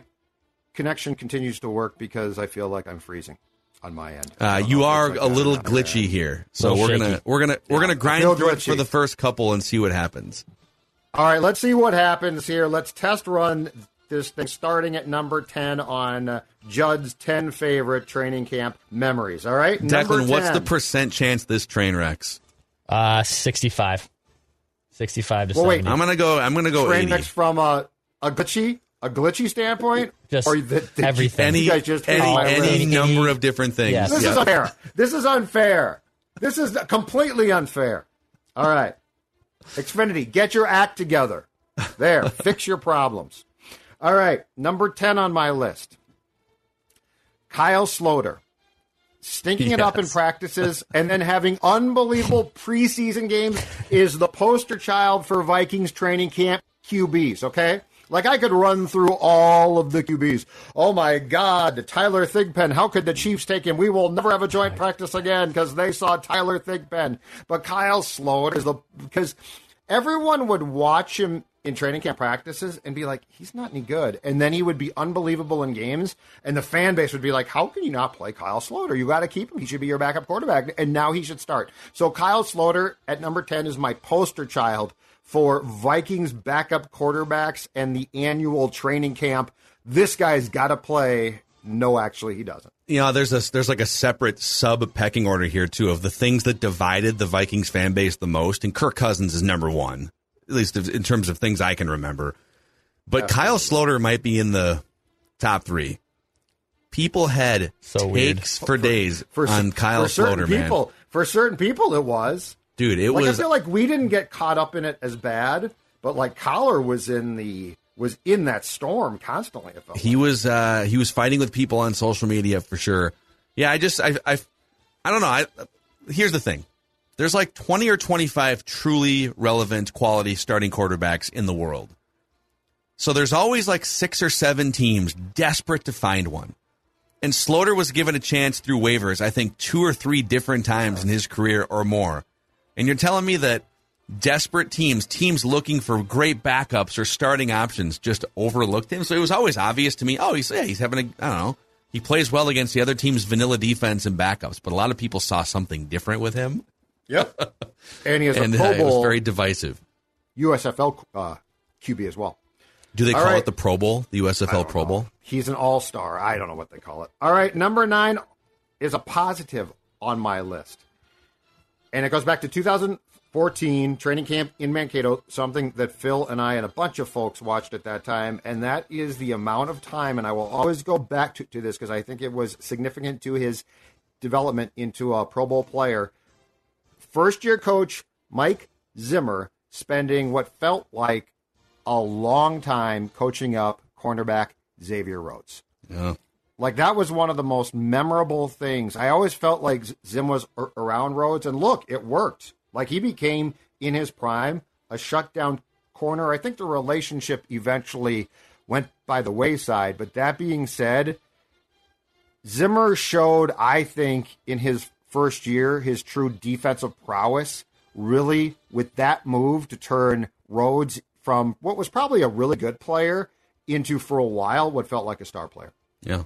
connection continues to work because I feel like I'm freezing on my end. Uh, you are like a little on end. glitchy here, so we're gonna we're gonna we're Yeah, gonna grind feel through it for the first couple and see what happens. All right, let's see what happens here. Let's test run this thing starting at number 10 on uh, Judd's 10 favorite training camp memories. All right? Number Declan, what's the percent chance this train wrecks? Uh, 65. 65 to Well, wait, 70. I'm gonna go. I'm gonna go train eighty. wrecks from a, a glitchy a glitchy standpoint? Just or the, the, everything. Any You guys just any, any list. number of different things. Yes. This Yeah. is unfair. This is unfair. This is completely unfair. All right. Xfinity, get your act together. There, *laughs* fix your problems. All right, number 10 on my list. Kyle Sloter. Stinking it up in practices *laughs* and then having unbelievable preseason games is the poster child for Vikings training camp QBs, okay? Like I could run through all of the QBs. Oh my God, Tyler Thigpen. How could the Chiefs take him? We will never have a joint practice again because they saw Tyler Thigpen. But Kyle Sloter is the because everyone would watch him in training camp practices and be like, he's not any good. And then he would be unbelievable in games. And the fan base would be like, how can you not play Kyle Sloter? You got to keep him. He should be your backup quarterback. And now he should start. So Kyle Sloter at number 10 is my poster child for Vikings backup quarterbacks and the annual training camp. This guy's got to play. No, actually, he doesn't. You know, there's a there's like a separate sub pecking order here too of the things that divided the Vikings fan base the most, and Kirk Cousins is number one, at least in terms of things I can remember. But Kyle Sloter might be in the top three. People had So weird. takes for days For, on Kyle for Sloter, man. for certain people, it was. Dude, it like was I feel like we didn't get caught up in it as bad, but like Collar was in the was in that storm constantly. He was uh he was fighting with people on social media for sure. Yeah, I just I I I don't know. I here's the thing. There's like 20 or 25 truly relevant quality starting quarterbacks in the world. So there's always like 6 or 7 teams desperate to find one. And Sloter was given a chance through waivers, I think 2 or 3 different times in his career or more. And you're telling me that desperate teams, teams looking for great backups or starting options, just overlooked him. So it was always obvious to me. Oh, he's yeah, he's having a I don't know. He plays well against the other team's vanilla defense and backups, but a lot of people saw something different with him, Yep. *laughs* and he has and a uh, Pro it was Bowl very divisive. USFL uh, QB as well. Do they All call right. it the Pro Bowl, the USFL Pro know. Bowl? He's an all star. I don't know what they call it. All right, number nine is a positive on my list. And it goes back to 2014 training camp in Mankato, something that Phil and I and a bunch of folks watched at that time. And that is the amount of time, and I will always go back to, to this because I think it was significant to his development into a Pro Bowl player. First year coach Mike Zimmer spending what felt like a long time coaching up cornerback Xavier Rhodes. Yeah. Like that was one of the most memorable things. I always felt like Zim was around Rhodes, and look, it worked. Like he became in his prime a shutdown corner. I think the relationship eventually went by the wayside. But that being said, Zimmer showed, I think, in his first year, his true defensive prowess. Really, with that move to turn Rhodes from what was probably a really good player into, for a while, what felt like a star player. Yeah.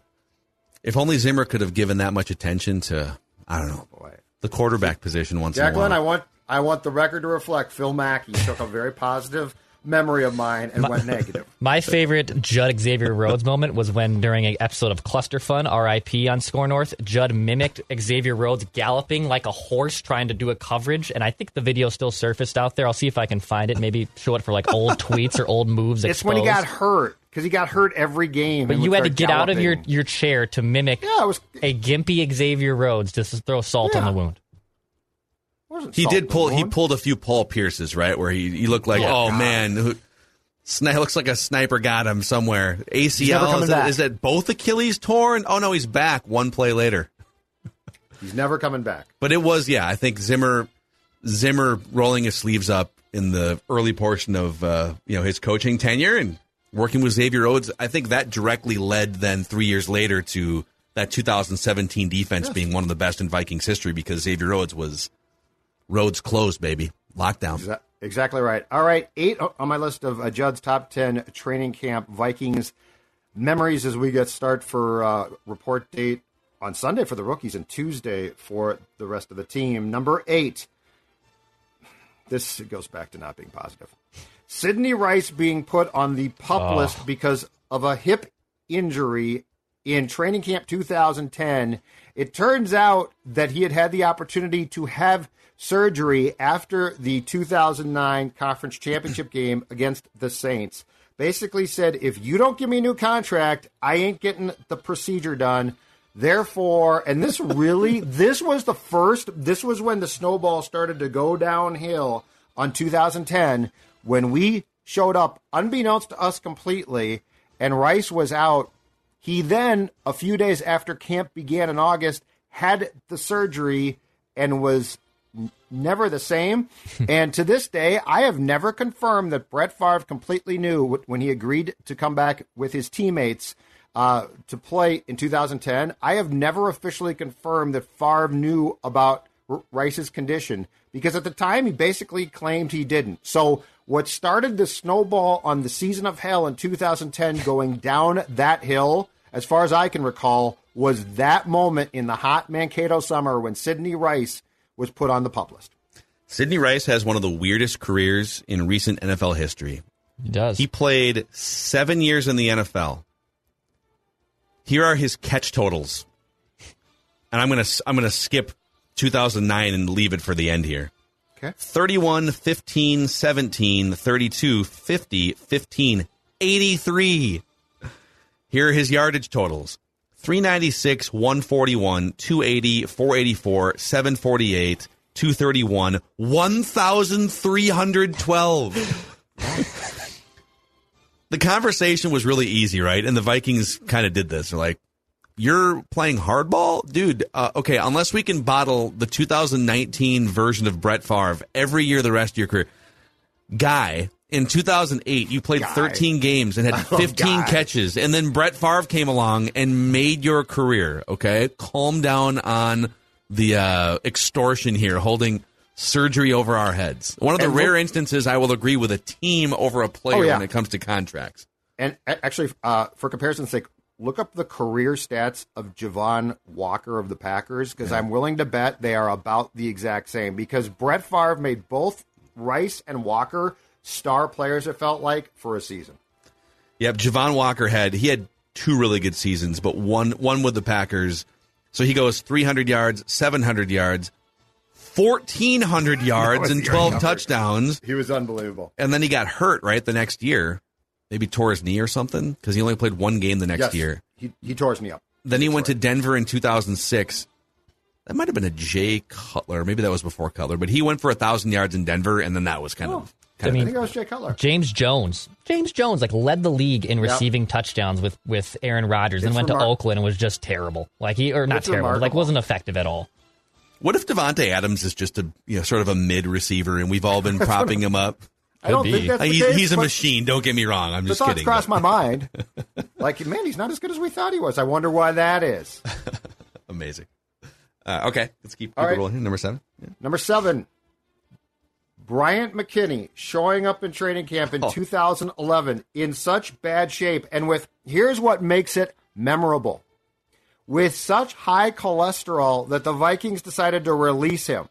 If only Zimmer could have given that much attention to I don't know oh, Boy. the quarterback position once in a while. I want I want the record to reflect Phil Mackey took a very positive memory of mine and went negative. *laughs* My favorite Judd Xavier Rhodes moment was when, during an episode of Cluster Fun, RIP on Score North, Judd mimicked Xavier Rhodes galloping like a horse trying to do a coverage. And I think the video still surfaced out there. I'll see if I can find it. Maybe show it for like old *laughs* tweets or old moves. It's when he got hurt because he got hurt every game. But you had to get out of your, your chair to mimic Yeah, it was. a gimpy Xavier Rhodes to throw salt on the wound. Wasn't He did pull. He pulled a few Paul Pierces, right? Where he, he looked like, Yeah. oh man, who, sni- looks like a sniper got him somewhere. never ACL is that, back. is that both Achilles torn? Oh no, he's back one play later. He's never coming back. But it was yeah. I think Zimmer Zimmer rolling his sleeves up in the early portion of uh, you know his coaching tenure and working with Xavier Rhodes. I think that directly led then three years later to that 2017 defense being one of the best in Vikings history because Xavier Rhodes was Rhodes closed, baby, lockdown. Exactly right. All right, eight on my list of uh, Judd's top ten training camp Vikings memories as we get start for uh, report date on Sunday for the rookies and Tuesday for the rest of the team. Number eight. This goes back to not being positive. Sidney Rice being put on the pup list because of a hip injury in training camp 2010. It turns out that he had had the opportunity to have surgery after the 2009 conference championship *clears throat* game against the Saints. Basically said, if you don't give me a new contract, I ain't getting the procedure done. Therefore, and this really, *laughs* this was the first, this was when the snowball started to go downhill on 2010 when we showed up unbeknownst to us completely and Rice was out. He then, a few days after camp began in August, had the surgery and was never the same. *laughs* and to this day, I have never confirmed that Brett Favre completely knew when he agreed to come back with his teammates uh, to play in 2010. I have never officially confirmed that Favre knew about R- Rice's condition because at the time he basically claimed he didn't. So what started the snowball on the season of hell in 2010 going down that hill, as far as I can recall, was that moment in the hot Mankato summer when Sidney Rice was put on the pup list. Sidney Rice has one of the weirdest careers in recent NFL history. He does. He played seven years in the NFL. Here are his catch totals, and I'm gonna I'm gonna skip 2009 and leave it for the end here. Okay. 31, 15, 17, 32, 50, 15, 83. Here are his yardage totals 396, 141, 280, 484, 748, 231, 1,312. the conversation was really easy, right? And the Vikings kind of did this. They're like, you're playing hardball, dude. Uh, okay, unless we can bottle the 2019 version of Brett Favre every year the rest of your career, guy. In 2008, you played 13 games and had *laughs* 15 catches, and then Brett Favre came along and made your career. Okay, calm down on the uh, extortion here, holding surgery over our heads. One of the And rare look- instances I will agree with a team over a player Oh, yeah. when it comes to contracts. And actually, uh, for comparison's sake, look up the career stats of Javon Walker of the Packers because I'm willing to bet they are about the exact same. Because Brett Favre made both Rice and Walker star players. It felt like for a season. Yep, Javon Walker had he had two really good seasons, but one one with the Packers. So he goes 300 yards, 700 yards, 1400 *laughs* yards and 12 number. touchdowns, He was unbelievable. and then he got hurt right the next year. Maybe tore his knee or something because he only played one game the next Yes, year. he he tore his knee up. Then he went to Denver in 2006. That might have been a Jay Cutler. Maybe that was before Cutler, but he went for a thousand yards in Denver, and then that was kind of. I Kind mean- I think that was Jay Cutler. James Jones. James Jones like led the league in receiving touchdowns with with Aaron Rodgers, and It's went to Oakland and was just terrible. Like he or not It's terrible, but, like wasn't effective at all. what if Davante Adams is just a you know sort of a mid receiver, and we've all been *laughs* propping him up? I don't be. think that's Uh, the he's, case, he's a machine. Don't get me wrong. I'm The just thoughts kidding. crossed but- my mind. *laughs* like, man, he's not as good as we thought he was. I wonder why that is. *laughs* Amazing. Uh, okay, let's keep, keep right. rolling. Number seven. Yeah. Number seven, Bryant McKinnie showing up in training camp in 2011 in such bad shape. And with here's what makes it memorable with such high cholesterol that the Vikings decided to release him.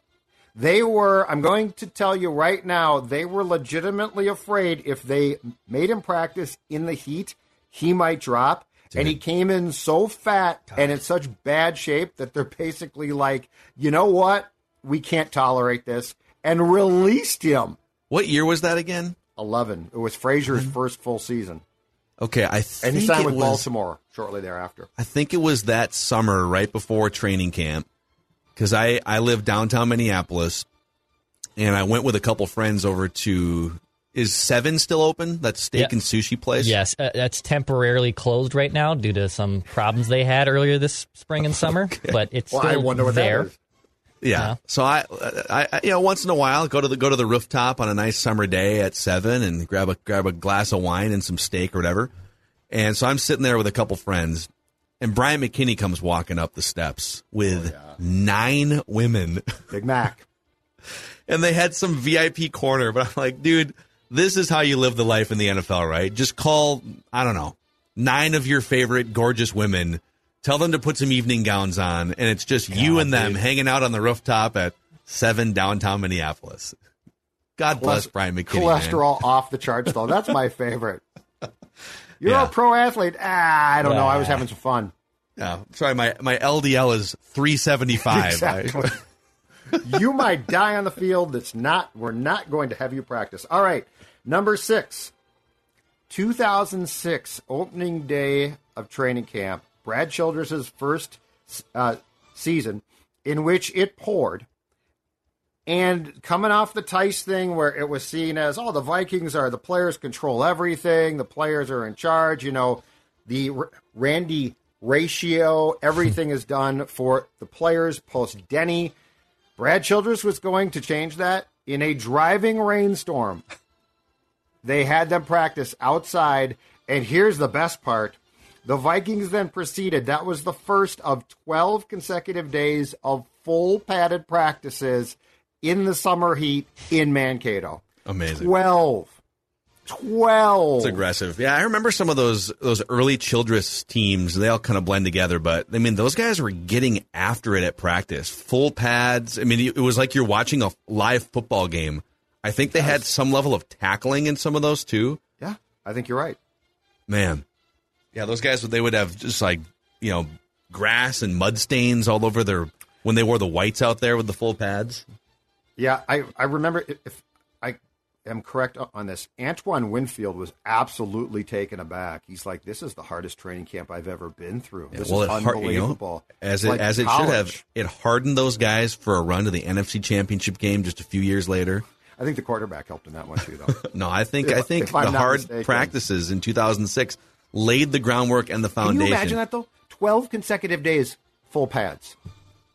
They were, I'm going to tell you right now, they were legitimately afraid if they made him practice in the heat, he might drop. And he came in so fat and in such bad shape that they're basically like, you know what? We can't tolerate this. And released him. What year was that again? 11. It was Frazier's first full season. Okay, I think And he signed it with was, Baltimore shortly thereafter. I think it was that summer right before training camp because I I live downtown Minneapolis, and I went with a couple friends over to. Is Seven still open? That steak Yeah. and sushi place. Yes, uh, that's temporarily closed right now due to some problems they had earlier this spring and summer. *laughs* But it's Well, still I wonder what there. that is. Yeah. Yeah. So I, I, I, you know, once in a while, go to the go to the rooftop on a nice summer day at seven and grab a grab a glass of wine and some steak or whatever. And so I'm sitting there with a couple friends, and Brian McKinnie comes walking up the steps with nine women, Big Mac. *laughs* and they had some VIP corner. But I'm like, dude, this is how you live the life in the NFL, right? Just call, I don't know, nine of your favorite gorgeous women. Tell them to put some evening gowns on, and it's just you and them hanging out on the rooftop at seven downtown Minneapolis. God bless Brian McKinnie. man. Cholesterol off the charts, though. That's my favorite. *laughs* You're Yeah. a pro athlete. Ah, I don't know. I was having some fun. Yeah, sorry, my my LDL is three seventy five. *laughs* Exactly. *laughs* you might die on the field. That's not. We're not going to have you practice. All right. Number six. 2006 opening day of training camp. Brad Childress's first uh, season, in which it poured, And coming off the Tice thing, where it was seen as, oh, the Vikings are the players control everything, the players are in charge, you know, the R- Randy ratio, everything is done for the players post Denny. Brad Childress was going to change that in a driving rainstorm. They had them practice outside, and here's the best part. The Vikings then proceeded. That was the first of 12 consecutive days of full padded practices in the summer heat in Mankato. Amazing. 12. 12. It's aggressive. Yeah, I remember some of those those early Childress teams. They all kind of blend together, but I mean, those guys were getting after it at practice. Full pads. I mean, it was like you're watching a live football game. I think they had some level of tackling in some of those too. Yeah, I think you're right. Man, yeah, those guys they would have just like you know grass and mud stains all over their when they wore the whites out there with the full pads. Yeah, I, I remember if I am correct on this, Antoine Winfield was absolutely taken aback. He's like, "This is the hardest training camp I've ever been through. This well, is it har- you know, unbelievable." as it like as it should have. It hardened those guys for a run to the NFC Championship game just a few years later. I think the quarterback helped in that one too, though. *laughs* No, I think If- I think the hard mistaken. practices in 2006 laid the groundwork and the foundation. Can foundation. you imagine that though? Twelve consecutive days, full pads.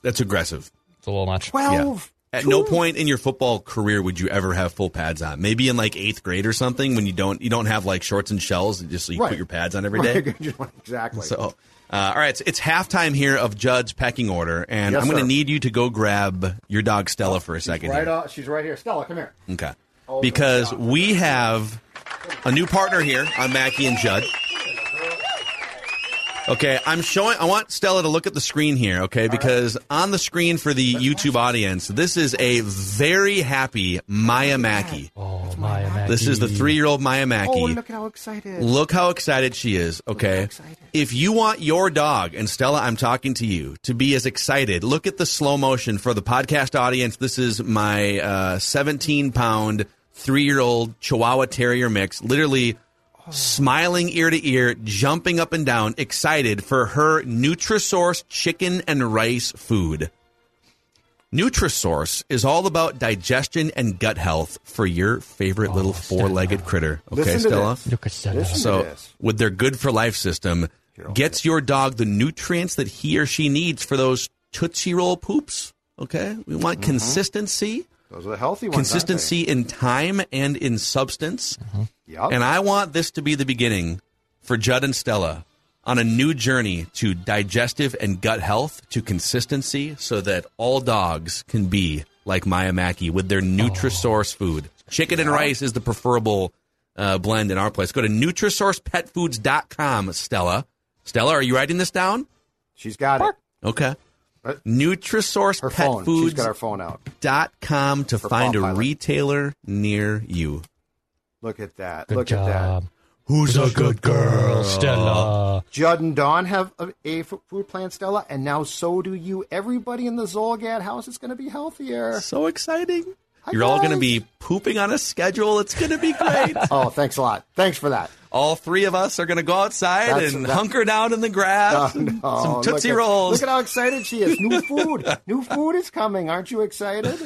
That's aggressive. It's a little much. Twelve. At no point in your football career would you ever have full pads on. Maybe in like eighth grade or something when you don't you don't have like shorts and shells, and just so you Right. put your pads on every day. *laughs* exactly. So, uh, all right, it's, it's halftime here of Judd's pecking order, and Yes, I'm going to need you to go grab your dog Stella for a second. right off, she's right here. Stella, come here. Okay. Because we have a new partner here on Mackey and Judd. Okay, I'm showing. I want Stella to look at the screen here, okay? Because on the screen for the YouTube audience, this is a very happy Maya Mackey. Oh, Maya Mackey. This is the three-year-old Maya Mackey. Oh, look at how excited. Look how excited she is, okay? If you want your dog, and Stella, I'm talking to you, to be as excited, look at the slow motion for the podcast audience. This is my uh, 17 pound, three year old Chihuahua Terrier mix, literally smiling ear to ear, jumping up and down, excited for her Nutrisource chicken and rice food. Nutrisource is all about digestion and gut health for your favorite little four legged critter. Okay, Listen Stella? Look at Stella. So, with their good for life system, gets your dog the nutrients that he or she needs for those Tootsie Roll poops. Okay? We want Mm-hmm. consistency, Those are the healthy ones. consistency in time and in substance. Yep. And I want this to be the beginning for Judd and Stella on a new journey to digestive and gut health, to consistency, so that all dogs can be like Maya Mackey with their Nutrisource food. Chicken and rice is the preferable uh, blend in our place. Go to NutrisourcePetFoods.com, Stella. Stella, are you writing this down? She's got it. Okay. Her phone. She's NutrisourcePetFoods.com got her phone out. to find a Pilot. retailer near you. Look at that. Good Look job. at that. Who's a good girl? Stella. Judd and Don have a food plan, Stella, and now so do you. Everybody in the Zulgad house is going to be healthier. So exciting. Hi, You're all going to be pooping on a schedule. It's going to be great. *laughs* Oh, thanks a lot. Thanks for that. All three of us are going to go outside That's- and that- hunker down in the grass. Oh, no. Some Tootsie look at, Rolls. Look at how excited she is. New food. *laughs* New food is coming. Aren't you excited?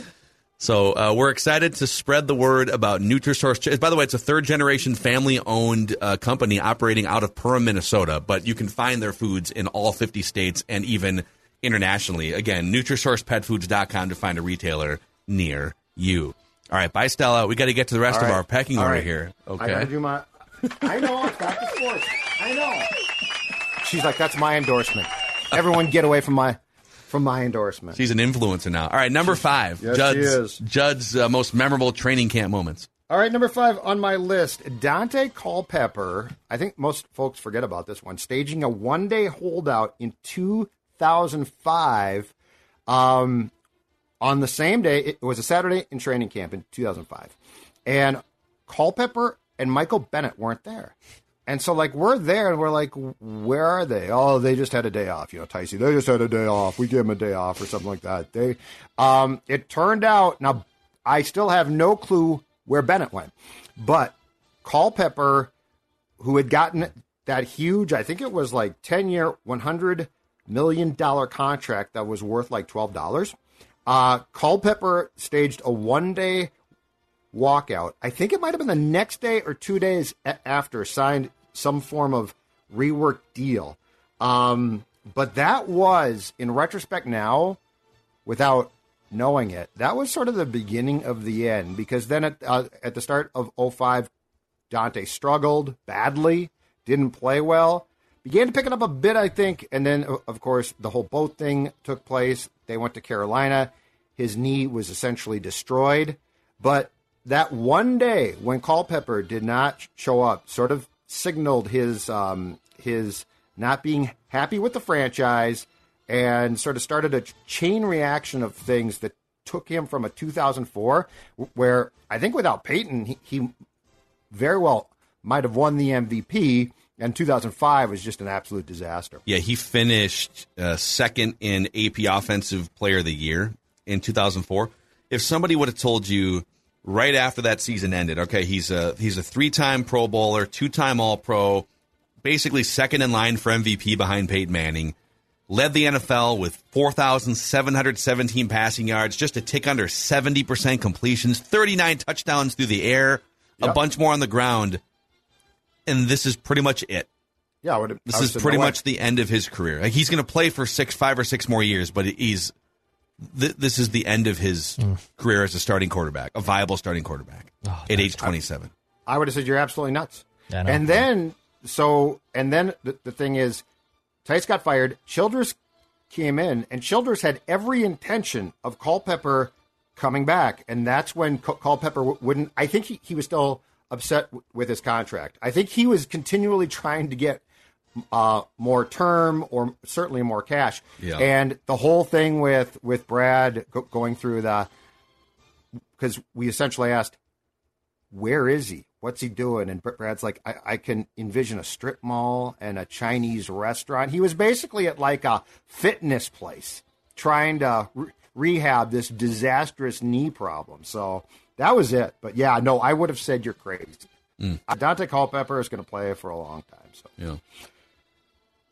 So uh, we're excited to spread the word about Nutrisource. By the way, it's a third generation family owned uh, company operating out of Perham, Minnesota, but you can find their foods in all 50 states and even internationally. Again, NutrisourcePetFoods.com to find a retailer near you. All right, bye, Stella. We got to get to the rest All of our pecking All order right. here. I got to Okay. do my. I know. It's back to sports. I know. She's like, that's my endorsement. Everyone get away from my from my endorsement. She's an influencer now. All right, number five. Yes, Judd's, she is. Judd's uh, most memorable training camp moments. All right, number five on my list, Daunte Culpepper. I think most folks forget about this one. Staging a one-day holdout in 2005. Um, on the same day, it was a Saturday in training camp in 2005, and Culpepper and Michael Bennett weren't there. And so, like, we're there, and we're like, where are they? Oh, they just had a day off, you know, Ticey. They just had a day off. We gave them a day off or something like that. They, um, it turned out now. I still have no clue where Bennett went, but Culpepper, who had gotten that huge, I think it was like ten year, one hundred million dollar contract that was worth like twelve dollars. Uh, Culpepper staged a one day walkout. I think it might have been the next day or two days after, signed some form of rework deal. Um, but that was, in retrospect now, without knowing it, that was sort of the beginning of the end because then at, uh, at the start of 05, Daunte struggled badly, didn't play well, began to pick it up a bit, I think, and then, of course, the whole boat thing took place. They went to Carolina. His knee was essentially destroyed. But that one day when Culpepper did not show up sort of signaled his um, his not being happy with the franchise and sort of started a chain reaction of things that took him from a 2004 where I think without Peyton he, he very well might have won the MVP and 2005 was just an absolute disaster. Yeah, he finished uh, second in AP Offensive Player of the Year in 2004. If somebody would have told you right after that season ended, okay, he's a he's a three-time Pro Bowler, two-time All-Pro, basically second in line for MVP behind Peyton Manning, led the NFL with 4,717 passing yards, just a tick under 70% completions, 39 touchdowns through the air, a bunch more on the ground, and this is pretty much it. Yeah, would This is pretty no way. much the end of his career. Like he's going to play for six, five or six more years, but he's th- this is the end of his Mm. career as a starting quarterback, a viable starting quarterback Oh, at age twenty-seven. I would have said you're absolutely nuts. I know. And then, so, and then the, the thing is, Tice got fired. Childress came in, and Childress had every intention of Culpepper coming back. And that's when Cul- Culpepper w- wouldn't, I think he, he was still upset w- with his contract. I think he was continually trying to get uh, more term or certainly more cash. Yeah. And the whole thing with, with Brad go, going through the, because we essentially asked, where is he? What's he doing? And Brad's like, I, I can envision a strip mall and a Chinese restaurant. He was basically at like a fitness place trying to re- rehab this disastrous knee problem. So that was it. But yeah, no, I would have said you're crazy. Uh, Daunte Culpepper is going to play for a long time. So Yeah.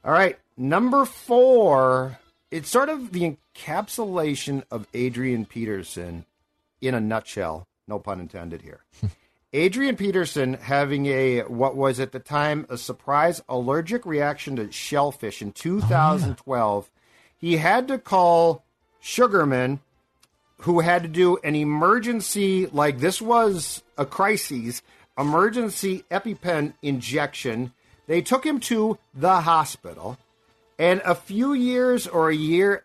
All right, number four. It's sort of the encapsulation of Adrian Peterson in a nutshell. No pun intended here. *laughs* Adrian Peterson having a what was at the time a surprise allergic reaction to shellfish in 2012. He had to call Sugarman, who had to do an emergency like this was a crisis emergency EpiPen injection. They took him to the hospital, and a few years or a year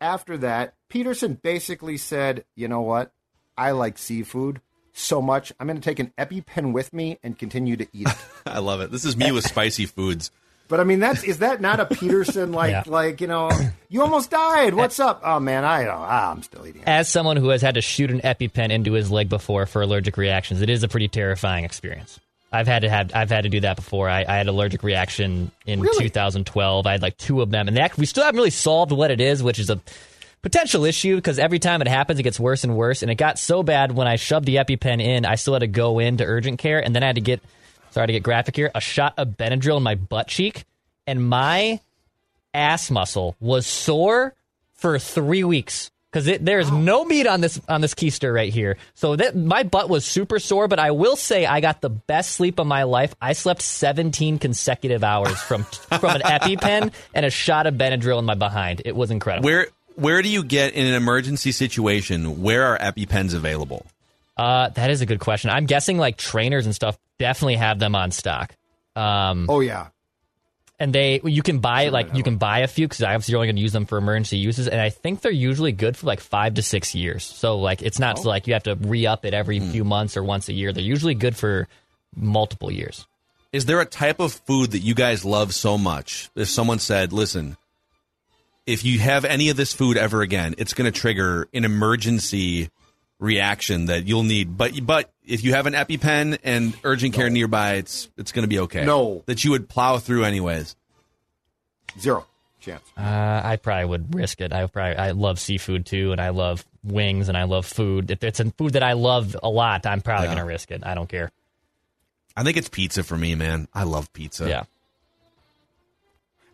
after that, Peterson basically said, "You know what? I like seafood so much. I'm going to take an EpiPen with me and continue to eat it." *laughs* I love it. This is me with spicy foods. But I mean, that's is that not a Peterson *laughs* like Yeah. like you know you almost died? What's up? Oh man, I don't. Ah, I'm still eating. it. As someone who has had to shoot an EpiPen into his leg before for allergic reactions, it is a pretty terrifying experience. I've had to have I've had to do that before. I, I had allergic reaction in Really? 2012. I had like two of them, and they act, we still haven't really solved what it is, which is a potential issue because every time it happens, it gets worse and worse. And it got so bad when I shoved the EpiPen in, I still had to go into urgent care, and then I had to get sorry to get graphic here, a shot of Benadryl in my butt cheek, and my ass muscle was sore for three weeks because there's no meat on this on this keister right here. So that my butt was super sore, but I will say I got the best sleep of my life. I slept 17 consecutive hours from *laughs* from an EpiPen and a shot of Benadryl in my behind. It was incredible. Where where do you get in an emergency situation? Where are EpiPens available? Uh, that is a good question. I'm guessing like trainers and stuff definitely have them on stock. Um, Oh yeah, and they you can buy like you can buy a few because obviously you're only going to use them for emergency uses and i think they're usually good for like five to six years. So like it's not oh. like you have to re-up it every hmm. few months or once a year. They're usually good for multiple years. Is there a type of food that you guys love so much? If someone said, "Listen, if you have any of this food ever again, it's going to trigger an emergency reaction that you'll need." But but if you have an EpiPen and urgent care nearby, it's it's going to be okay. No. that you would plow through anyways. zero chance. uh, i probably would risk it i probably i love seafood too and i love wings and i love food if it's a food that i love a lot i'm probably Yeah. going to risk it i don't care I think it's pizza for me, man. I love pizza. yeah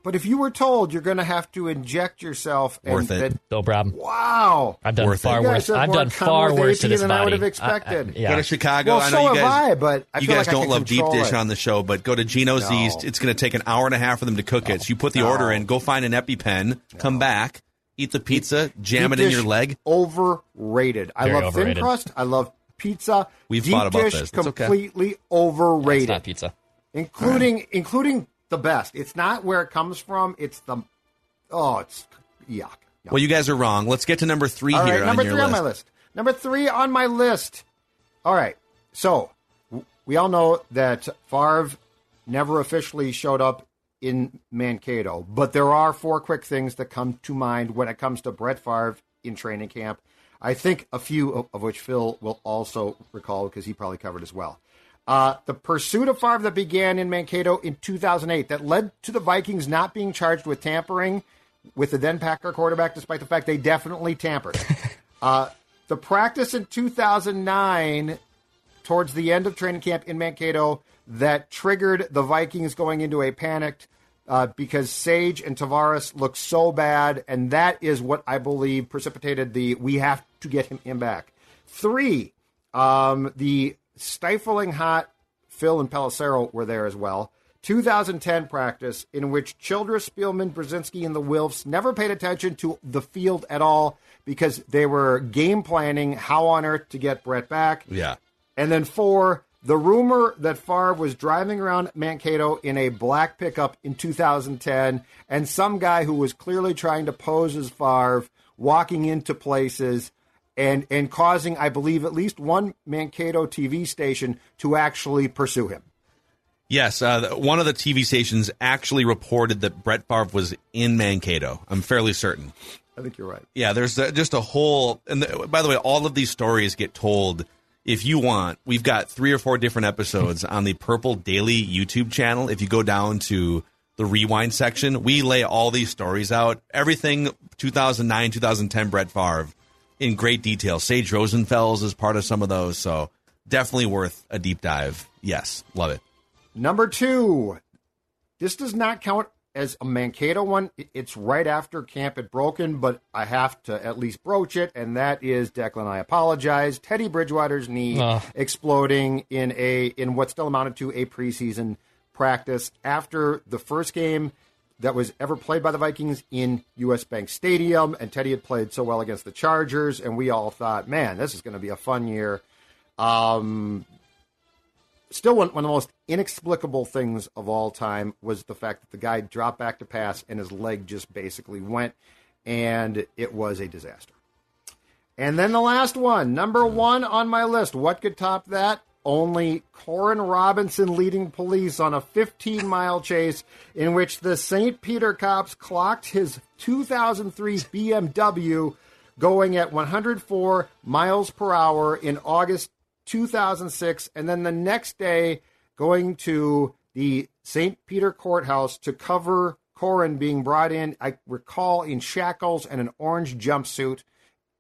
But if you were told you're going to have to inject yourself, and Worth it. that- No problem. wow, I've done Worth far worse. I've done far worse to this than I would have expected. I- I- yeah. Go to Chicago. Well, I know so you have. I, but I you guys like don't can love deep dish it. on the show, but go to Gino's No. East. It's going to take an hour and a half for them to cook it. So you put the No. order in, go find an EpiPen, come back, eat the pizza, jam Deep it in your leg. Overrated. I Very love overrated. thin crust. I love pizza. We've Deep fought about dish, this. It's completely It's overrated. not pizza. including including the best. It's not where it comes from. It's the oh, it's yuck. yuck. Well, you guys are wrong. Let's get to number three All here right, number on three list. on my list. Number three on my list. All right, so we all know that Favre never officially showed up in Mankato, but there are four quick things that come to mind when it comes to Brett Favre in training camp. I think a few of which Phil will also recall because he probably covered as well. Uh, the pursuit of Favre that began in Mankato in 2008 that led to the Vikings not being charged with tampering with the then Packer quarterback, despite the fact they definitely tampered. *laughs* uh, the practice in 2009 towards the end of training camp in Mankato that triggered the Vikings going into a panic uh, because Sage and Tarvaris looked so bad, and that is what I believe precipitated the we have to get him, him back. Three, um, the stifling hot Phil and Pelissero were there as well. 2010 practice in which Childress, Spielman, Brzezinski, and the Wilfs never paid attention to the field at all because they were game planning how on earth to get Brett back. Yeah. And then four, the rumor that Favre was driving around Mankato in a black pickup in 2010, and some guy who was clearly trying to pose as Favre walking into places and and causing, I believe, at least one Mankato TV station to actually pursue him. Yes, uh, one of the TV stations actually reported that Brett Favre was in Mankato. I'm fairly certain. I think you're right. Yeah, there's uh just a whole. And the, by the way, all of these stories get told. If you want, we've got three or four different episodes on the Purple Daily YouTube channel. If you go down to the rewind section, we lay all these stories out. Everything 2009, 2010 Brett Favre in great detail. Sage Rosenfels is part of some of those, so definitely worth a deep dive. Yes, love it. Number two, this does not count as a Mankato one. It's right after camp had broken, but I have to at least broach it, and that is Declan. I apologize. Teddy Bridgewater's knee Ugh. exploding in a in what still amounted to a preseason practice after the first game that was ever played by the Vikings in US Bank Stadium, and Teddy had played so well against the Chargers, and we all thought, man, this is going to be a fun year. Um, still one, one of the most inexplicable things of all time was the fact that the guy dropped back to pass and his leg just basically went, and it was a disaster. And then the last one, number one on my list. What could top that? Only Koren Robinson leading police on a 15 mile chase in which the St. Peter cops clocked his 2003 BMW going at 104 miles per hour in August 2006. And then the next day going to the St. Peter courthouse to cover Corin being brought in, I recall, in shackles and an orange jumpsuit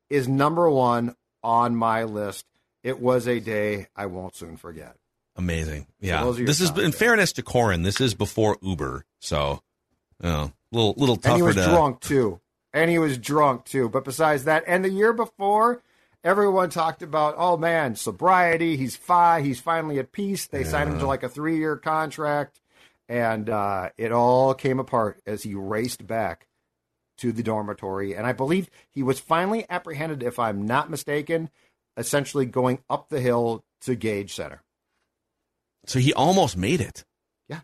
is number one on my list. It was a day I won't soon forget. Amazing. Yeah. your this is in fairness to Koren, this is before Uber, so you know, little little tougher and he was to drunk too. And he was drunk too. But besides that, and the year before, everyone talked about, oh man, sobriety. He's fi He's finally at peace. They signed him to like a three year contract, and uh, it all came apart as he raced back to the dormitory. And I believe he was finally apprehended, if I'm not mistaken, essentially going up the hill to Gage Center. So he almost made it. Yeah.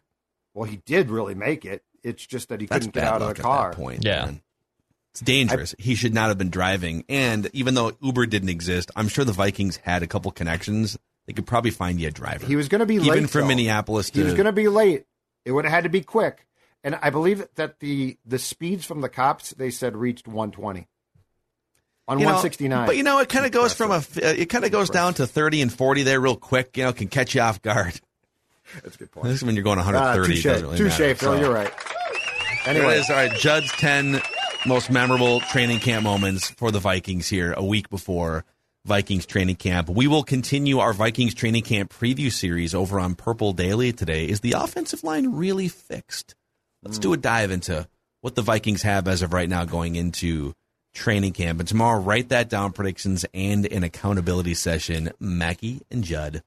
Well, he did really make it. It's just that he That's couldn't get out of luck the at car. that point. Yeah. man. It's dangerous. he should not have been driving. And even though Uber didn't exist, I'm sure the Vikings had a couple connections. They could probably find you a driver. He was going to be even late from though. Minneapolis. To, He was going to be late. It would have had to be quick. And I believe that the the speeds from the cops they said reached 120 on you know, 169. But you know, it kind of goes from a. It kind of goes down to 30 and 40 there real quick. You know, can catch you off guard. That's a good point. This is when you're going Ah, 130. touche, it doesn't really touche, matter. Phil. So- You're right. Anyway, Anyway, it is. All right, Judd's 10 most memorable training camp moments for the Vikings here a week before Vikings training camp. We will continue our Vikings training camp preview series over on Purple Daily today. Is the offensive line really fixed? let's do a dive into what the Vikings have as of right now going into training camp. And tomorrow, write that down predictions and an accountability session. Mackey and Judd.